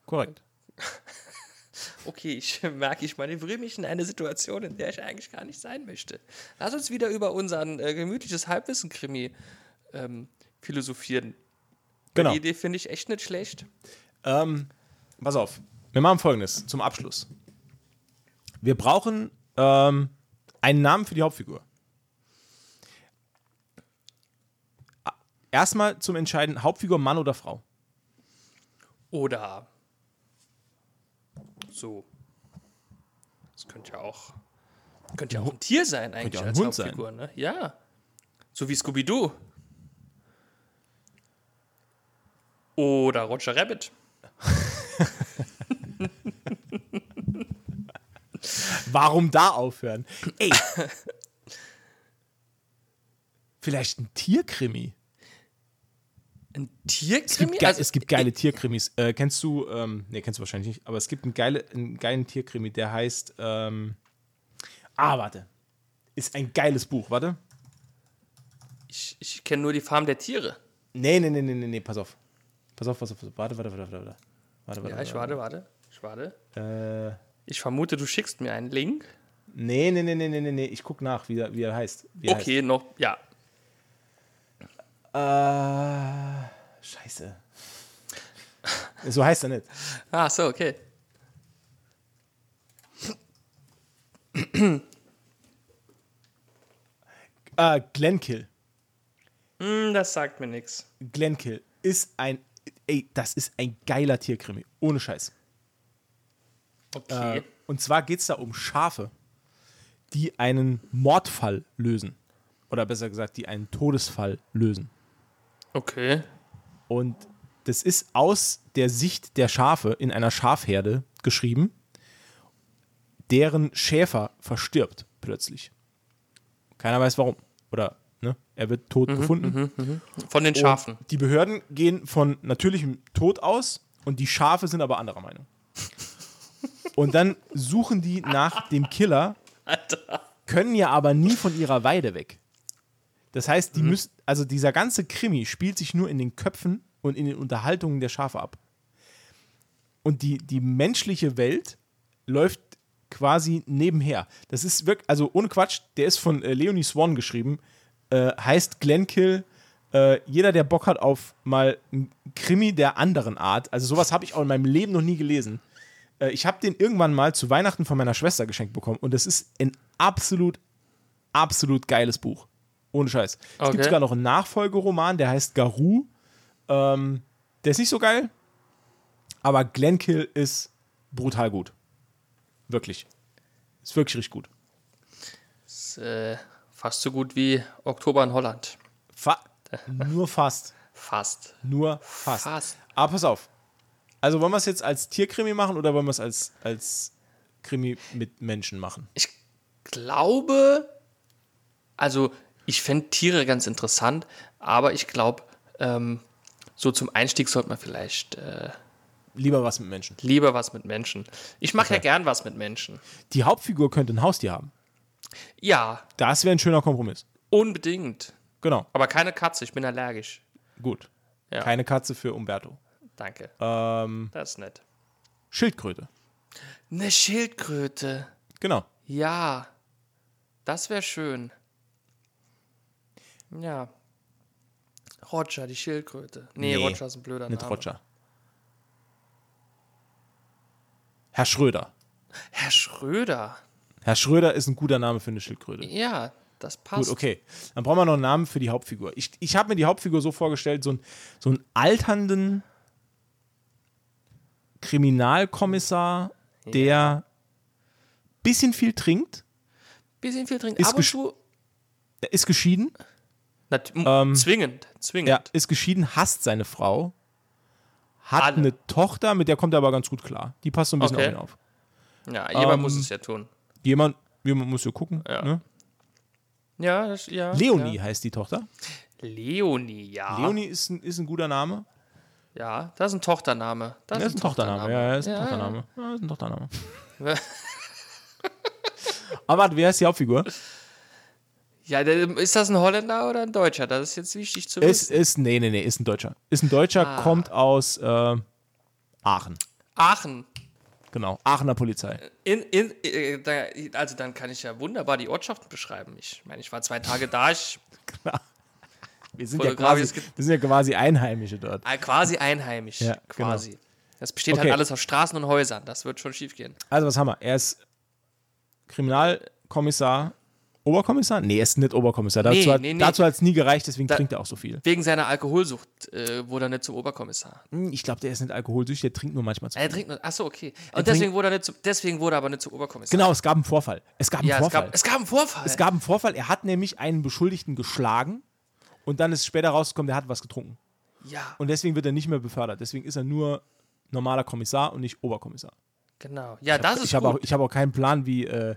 Korrekt. [LAUGHS] Okay, ich [LAUGHS] merke, ich manövriere mich in eine Situation, in der ich eigentlich gar nicht sein möchte. Lass uns wieder über unseren äh, gemütliches Halbwissen-Krimi ähm, philosophieren. Genau. Die Idee finde ich echt nicht schlecht. Ähm, pass auf. Wir machen folgendes zum Abschluss. Wir brauchen ähm, einen Namen für die Hauptfigur. Erstmal zum Entscheiden: Hauptfigur Mann oder Frau? Oder so. Das könnte ja auch, könnte ja auch ein Tier sein eigentlich ja als Hund sein. Hauptfigur, ne? Ja. So wie Scooby-Doo. Oder Roger Rabbit. Warum da aufhören? Ey. Vielleicht ein Tierkrimi. Ein Es Tierkrimi? gibt, ge Also, es gibt geile Tierkrimis. Äh, kennst du, ähm, nee, kennst du wahrscheinlich nicht, aber es gibt einen, geile, einen geilen Tierkrimi, der heißt, ähm, ah, warte. Ist ein geiles Buch, warte. Ich, ich kenne nur die Farm der Tiere. Nee, nee, nee, nee, nee, nee, pass auf. Pass auf, pass auf. Warte, warte, warte, warte. Warte, warte. Ja, ich warte, warte. Ich warte. warte. Ich vermute, du schickst mir einen Link. Äh, nee, nee, nee, nee, nee, nee. Ich guck nach, wie er, wie er heißt. Wie er Okay, noch, ja. Heißt. Äh, scheiße. so heißt er nicht. [LAUGHS] Ah, so, okay. Äh, Glenkill. Hm, das sagt mir nichts. Glenkill ist ein, ey, das ist ein geiler Tierkrimi. Ohne Scheiß. Okay. Äh, und zwar geht es da um Schafe, die einen Mordfall lösen. Oder besser gesagt, die einen Todesfall lösen. Okay. Und das ist aus der Sicht der Schafe in einer Schafherde geschrieben, deren Schäfer verstirbt plötzlich. Keiner weiß warum. Oder ne, er wird tot gefunden. Von den Schafen. Und die Behörden gehen von natürlichem Tod aus und die Schafe sind aber anderer Meinung. [LAUGHS] Und dann suchen die nach dem Killer, können ja aber nie von ihrer Weide weg. Das heißt, die müssen, also dieser ganze Krimi spielt sich nur in den Köpfen und in den Unterhaltungen der Schafe ab. Und die, die menschliche Welt läuft quasi nebenher. Das ist wirklich, also ohne Quatsch, der ist von äh, Leonie Swan geschrieben, äh, heißt Glenkill. Äh, jeder, der Bock hat auf mal ein Krimi der anderen Art, also sowas habe ich auch in meinem Leben noch nie gelesen. Äh, ich habe den irgendwann mal zu Weihnachten von meiner Schwester geschenkt bekommen und es ist ein absolut, absolut geiles Buch. Ohne Scheiß. Es Okay. gibt sogar noch einen Nachfolgeroman, der heißt Garou. Ähm, der ist nicht so geil, aber Glenkill ist brutal gut. Wirklich. Ist wirklich richtig gut. Ist, äh, fast so gut wie Oktober in Holland. Fa nur fast. Fast. Nur fast. Fast. Aber pass auf. Also wollen wir es jetzt als Tierkrimi machen oder wollen wir es als, als Krimi mit Menschen machen? Ich glaube, also ich fände Tiere ganz interessant, aber ich glaube, ähm, so zum Einstieg sollte man vielleicht äh, Lieber was mit Menschen. lieber was mit Menschen. Ich mache ja Okay. gern was mit Menschen. Die Hauptfigur könnte ein Haustier haben. Ja, Das wäre ein schöner Kompromiss. unbedingt. Genau. Aber keine Katze, ich bin allergisch. Gut. Ja. Keine Katze für Umberto. Danke. Ähm, Das ist nett. Schildkröte. Eine Schildkröte. Genau. Ja, das wäre schön. Ja. Roger, die Schildkröte. Nee, Nee, Roger ist ein blöder Nicht Name. Roger. Herr Schröder. Herr Schröder. Herr Schröder ist ein guter Name für eine Schildkröte. Ja, das passt. Gut, okay. Dann brauchen wir noch einen Namen für die Hauptfigur. Ich, ich habe mir die Hauptfigur so vorgestellt, so, ein, so einen alternden Kriminalkommissar, der bisschen viel trinkt, Bisschen viel trinken. Ist Ab und er ist geschieden, Nat m- zwingend. Zwingend. er ist geschieden, hasst seine Frau, hat Alle. eine Tochter, mit der kommt er aber ganz gut klar. Die passt so ein bisschen Okay. auf ihn auf. Ja, jemand Ähm, muss es ja tun. Jemand, jemand muss ja gucken. Ja. Ne? Ja, das, ja. Leonie Ja. heißt die Tochter. Leonie, ja. Leonie ist ein, ist ein guter Name. Ja, das ist ein Tochtername. Das, Das ist ein Tochtername. Ja, ja, ist ein Ja, Tochtername. Ja, ist ein Tochtername. Ja. [LAUGHS] Aber warte, wer ist die Hauptfigur? Ja, ist das ein Holländer oder ein Deutscher? Das ist jetzt wichtig zu Es wissen. ist, nee, nee, nee, ist ein Deutscher. Ist ein Deutscher, Ah. kommt aus äh, Aachen. Aachen. Genau, Aachener Polizei. In, in, äh, also dann kann ich ja wunderbar die Ortschaften beschreiben. Ich meine, ich war zwei Tage da, ich [LAUGHS] Wir sind, ja quasi, wir sind ja quasi Einheimische dort. äh, quasi einheimisch. Ja, genau. quasi. Das besteht Okay. halt alles aus Straßen und Häusern. Das wird schon schief gehen. Also, was haben wir? Er ist Kriminalkommissar, Oberkommissar? Nee, er ist nicht Oberkommissar. Dazu, Nee, hat, nee, nee. dazu es nie gereicht, deswegen Da- trinkt er auch so viel. Wegen seiner Alkoholsucht äh, wurde er nicht zum Oberkommissar. Hm, Ich glaube, der ist nicht alkoholsüchtig, der trinkt nur manchmal zu Er viel. trinkt nur. Achso, okay. Er Und deswegen wurde, er nicht zum, deswegen wurde er aber nicht zum Oberkommissar. Genau, es gab einen Vorfall. Es gab einen Ja, es Vorfall. gab, es gab einen Vorfall. Es gab einen Vorfall. Er hat nämlich einen Beschuldigten geschlagen und dann ist später rausgekommen, der hat was getrunken. ja, Und deswegen wird er nicht mehr befördert. Deswegen ist er nur normaler Kommissar und nicht Oberkommissar. genau. Ja, das ist ich habe auch, gut. ich hab auch keinen Plan, wie, äh,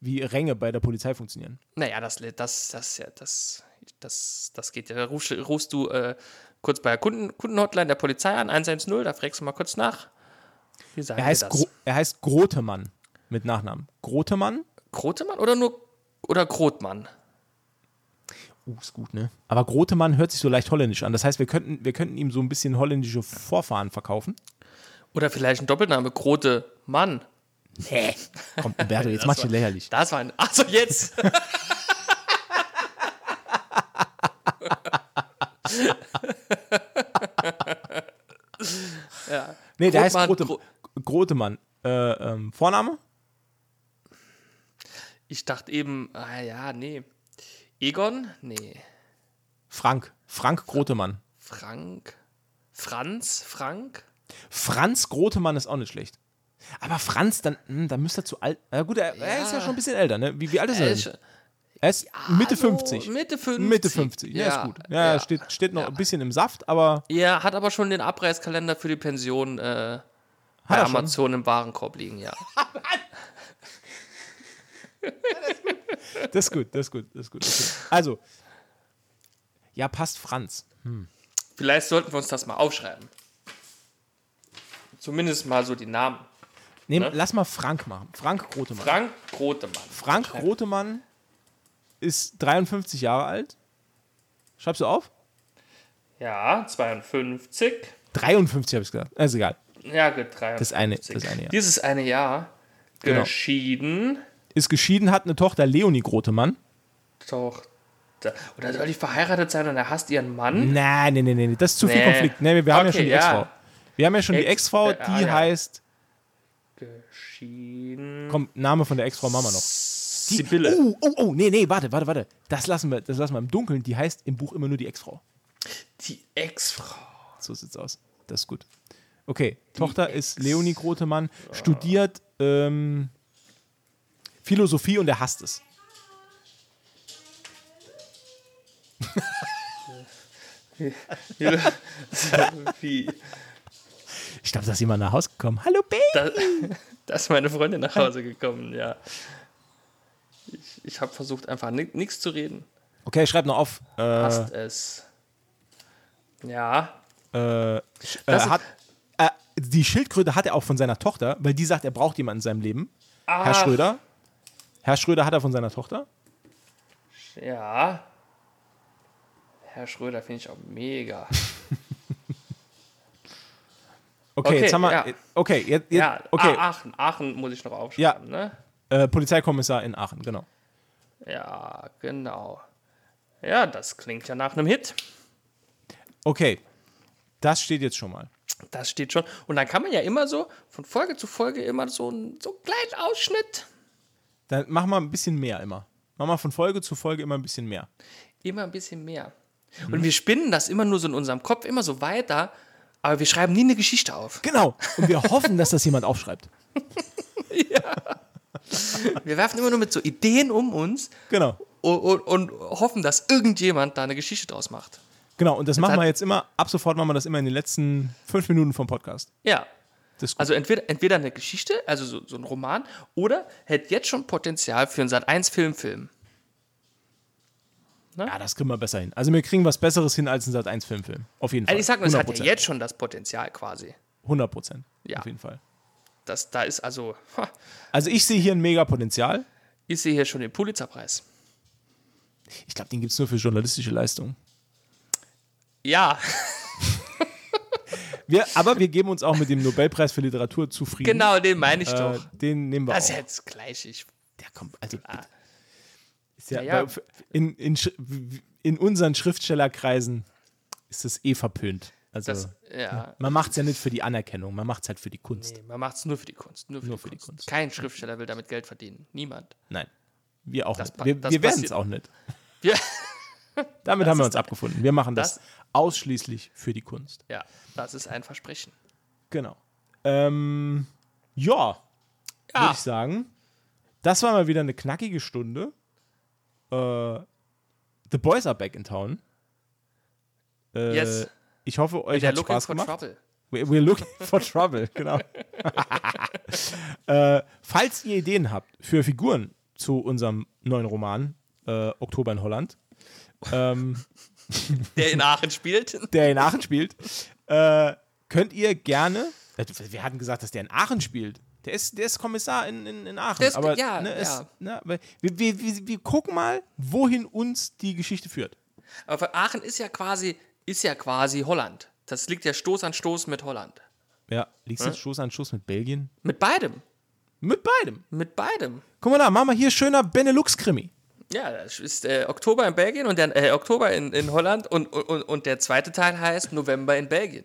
wie Ränge bei der Polizei funktionieren. Naja, das, das, das, ja, das, das, das geht ja. Da rufst, rufst du äh, kurz bei der Kunden, Kundenhotline der Polizei an, 110, da fragst du mal kurz nach. Wie sagen Er heißt, das? Gro er heißt Grotemann mit Nachnamen. Grotemann? Grotemann oder nur oder Grotmann? Uh, ist gut, ne? Aber Grotemann hört sich so leicht holländisch an. Das heißt, wir könnten, wir könnten ihm so ein bisschen holländische Vorfahren verkaufen. Oder vielleicht ein Doppelname, Grote Mann. Nee. Komm, Umberto, jetzt mach dich lächerlich. Das war ein. Achso, jetzt! ja. Nee, der heißt Grote, Gro- Grotemann. Äh, ähm, Vorname? Ich dachte eben, ah ja, nee. Egon? Nee. Frank. Frank Grotemann. Frank? Franz? Frank? Franz Grotemann ist auch nicht schlecht. Aber Franz, dann, hm, dann müsste er zu alt. Na gut, er, er ist ja Ja. schon ein bisschen älter, ne? Wie, wie alt ist er? Er denn? ist- Er ist Mitte Hallo, 50. Mitte 50. Mitte 50. Ja, ist gut. Ja, ja. Steht, steht noch Ja. ein bisschen im Saft, aber Er hat aber schon den Abreißkalender für die Pension äh, bei er schon? Amazon im Warenkorb liegen, ja. [LAUGHS] das ist gut, das ist gut, das ist gut. Okay. Also, ja, passt Franz. Vielleicht sollten wir uns das mal aufschreiben. Zumindest mal so die Namen. Nehm, Ne? Lass mal Frank machen. Frank Grotemann. Frank Grotemann. Frank Grotemann ist 53 Jahre alt. Schreibst du auf? Ja, 52. 53 habe ich gesagt. Also egal. Ja, gut, 53. Das eine, das eine Jahr. Dieses eine Jahr. Genau. Geschieden. Ist geschieden, hat eine Tochter Leonie Grotemann. Doch. Oder soll die verheiratet sein und er hasst ihren Mann? Nein, nein, nein, nein. Das ist zu viel Nee. Konflikt. Nee, wir haben ja Okay, schon die ja. Ex-Frau. Wir haben ja schon die Ex- Ex-Frau, äh, die ah, ja. heißt. Geschieden. Komm, Name von der Ex-Frau wir noch. Die, Sibylle. Oh, oh, oh, nee, nee, warte, warte, warte. Das lassen, wir, das lassen wir im Dunkeln. Die heißt im Buch immer nur die Ex-Frau. Die Ex-Frau. So sieht's aus. Das ist gut. Okay, Tochter ist Leonie Grotemann, studiert ähm, Philosophie und er hasst es. [LAUGHS] Wie? Ich glaube, da ist jemand nach Hause gekommen. Hallo, Baby! Da, [LAUGHS] da ist meine Freundin nach Hause gekommen, ja. Ich, ich habe versucht, einfach nichts zu reden. Okay, schreib noch auf. Äh, Hasst es. Ja. äh, äh, hat, äh, die Schildkröte hat er auch von seiner Tochter, weil die sagt, er braucht jemanden in seinem Leben. Herr Ah, Schröder. Herr Schröder hat er von seiner Tochter. Ja. Herr Schröder finde ich auch mega. [LAUGHS] Okay, Okay, jetzt haben wir. ja. Okay, jetzt, jetzt, Ja, okay. Aachen. Aachen muss ich noch aufschreiben, ne? Äh, Polizeikommissar in Aachen, genau. Ja, genau. Ja, das klingt ja nach einem Hit. Okay, das steht jetzt schon mal. Das steht schon. Und dann kann man ja immer so von Folge zu Folge immer so einen, so einen kleinen Ausschnitt, Dann mach mal ein bisschen mehr immer. Mach mal von Folge zu Folge immer ein bisschen mehr. immer ein bisschen mehr. Mhm. Und wir spinnen das immer nur so in unserem Kopf, immer so weiter, aber wir schreiben nie eine Geschichte auf. Genau. Und wir hoffen, dass das jemand aufschreibt. [LAUGHS] Wir werfen immer nur mit so Ideen um uns Genau. und, und, und hoffen, dass irgendjemand da eine Geschichte draus macht. Genau. Und das machen hat- wir jetzt immer, ab sofort machen wir das immer in den letzten fünf Minuten vom Podcast. Ja. Also entweder, entweder eine Geschichte, also so, so ein Roman, oder hätte jetzt schon Potenzial für einen Sat 1 Filmfilm. ja, das kriegen wir besser hin. Also wir kriegen was Besseres hin als ein Sat 1 Filmfilm. Auf jeden Fall. Also ich sag nur, es hat ja 100%. jetzt schon das Potenzial quasi. 100 Prozent. Ja. Auf jeden Fall. Das, da ist also, ha, Also ich sehe hier ein mega Potenzial. ich sehe hier schon den Pulitzerpreis. Ich glaube, den gibt es nur für journalistische Leistungen. Ja, [LAUGHS] Wir, aber wir geben uns auch mit dem Nobelpreis für Literatur zufrieden. genau, den meine ich Äh, doch. den nehmen wir Das ist auch. jetzt gleich. Ich, Der kommt, also Ah. Ist ja, Ja, ja. In, in, in unseren Schriftstellerkreisen ist das eh verpönt. Also das, ja, man macht es ja nicht für die Anerkennung, man macht es halt für die Kunst. nee, man macht es nur für die Kunst. Nur für, Nur die, für die Kunst. Kein Schriftsteller will damit Geld verdienen. Niemand. Nein, wir auch Das nicht. Wir, wir werden es auch nicht. [LAUGHS] Wir, Damit haben wir uns abgefunden. Wir machen das, das- ausschließlich für die Kunst. ja, das ist ein Versprechen. Genau. Ähm, ja, Ja. würde ich sagen. Das war mal wieder eine knackige Stunde. Äh, the Boys are back in town. Äh, Yes. Ich hoffe, euch hat Looking Spaß for gemacht. Trouble. We- We're looking for trouble, [LAUGHS] genau. [LAUGHS] äh, falls ihr Ideen habt für Figuren zu unserem neuen Roman äh, Oktober in Holland, ähm, [LAUGHS] Der in Aachen spielt. der in Aachen spielt, äh, könnt ihr gerne. äh, Wir hatten gesagt, dass der in Aachen spielt. Der ist, der ist Kommissar in, in, in Aachen. Ist- aber, ja, ne, ja. Es, ne, aber wir, wir, wir, wir gucken mal, wohin uns die Geschichte führt. Aber Aachen ist ja quasi, ist ja quasi Holland. Das liegt ja Stoß an Stoß mit Holland. Ja, du jetzt Schuss an Schuss mit Belgien? Mit beidem. Mit beidem. Mit beidem. Guck mal da, machen wir hier schöner Benelux-Krimi. Ja, das ist äh, Oktober in Belgien und der äh, Oktober in, in Holland und, und, und der zweite Teil heißt November in Belgien.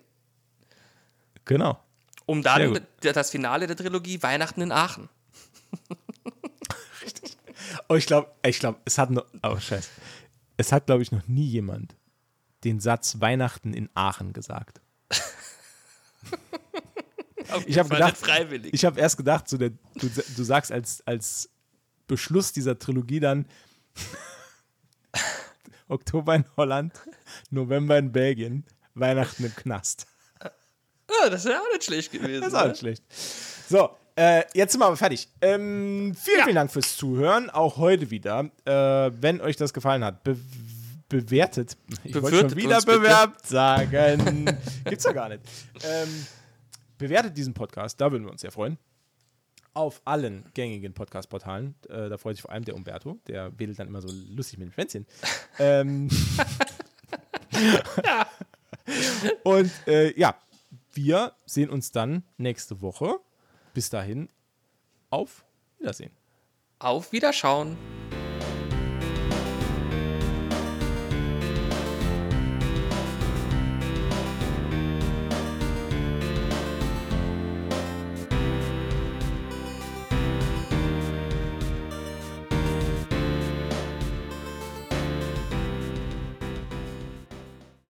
Genau. Um dann das Finale der Trilogie Weihnachten in Aachen. [LAUGHS] Oh, ich glaube, ich glaube, es hat noch. Oh, scheiße. Es hat, glaube ich, noch nie jemand den Satz Weihnachten in Aachen gesagt. [LAUGHS] Ich habe gedacht, freiwillig. ich habe erst gedacht, so der, du, du sagst als, als Beschluss dieser Trilogie dann [LAUGHS] Oktober in Holland, November in Belgien, Weihnachten im Knast. Das wäre auch nicht schlecht gewesen. Das ist ne? auch nicht schlecht. So, äh, jetzt sind wir aber fertig. Ähm, vielen, ja. vielen Dank fürs Zuhören, auch heute wieder. Äh, wenn euch das gefallen hat, be bewertet. Ich wollte schon wieder bewerbt sagen. [LAUGHS] Gibt's ja gar nicht. Ähm, bewertet diesen Podcast, da würden wir uns sehr freuen. Auf allen gängigen Podcast-Portalen. Äh, da freut sich vor allem der Umberto, der wedelt dann immer so lustig mit dem Schwänzchen. ähm. [LAUGHS] ja. Und äh, ja, wir sehen uns dann nächste Woche. Bis dahin, auf Wiedersehen. Auf Wiederschauen.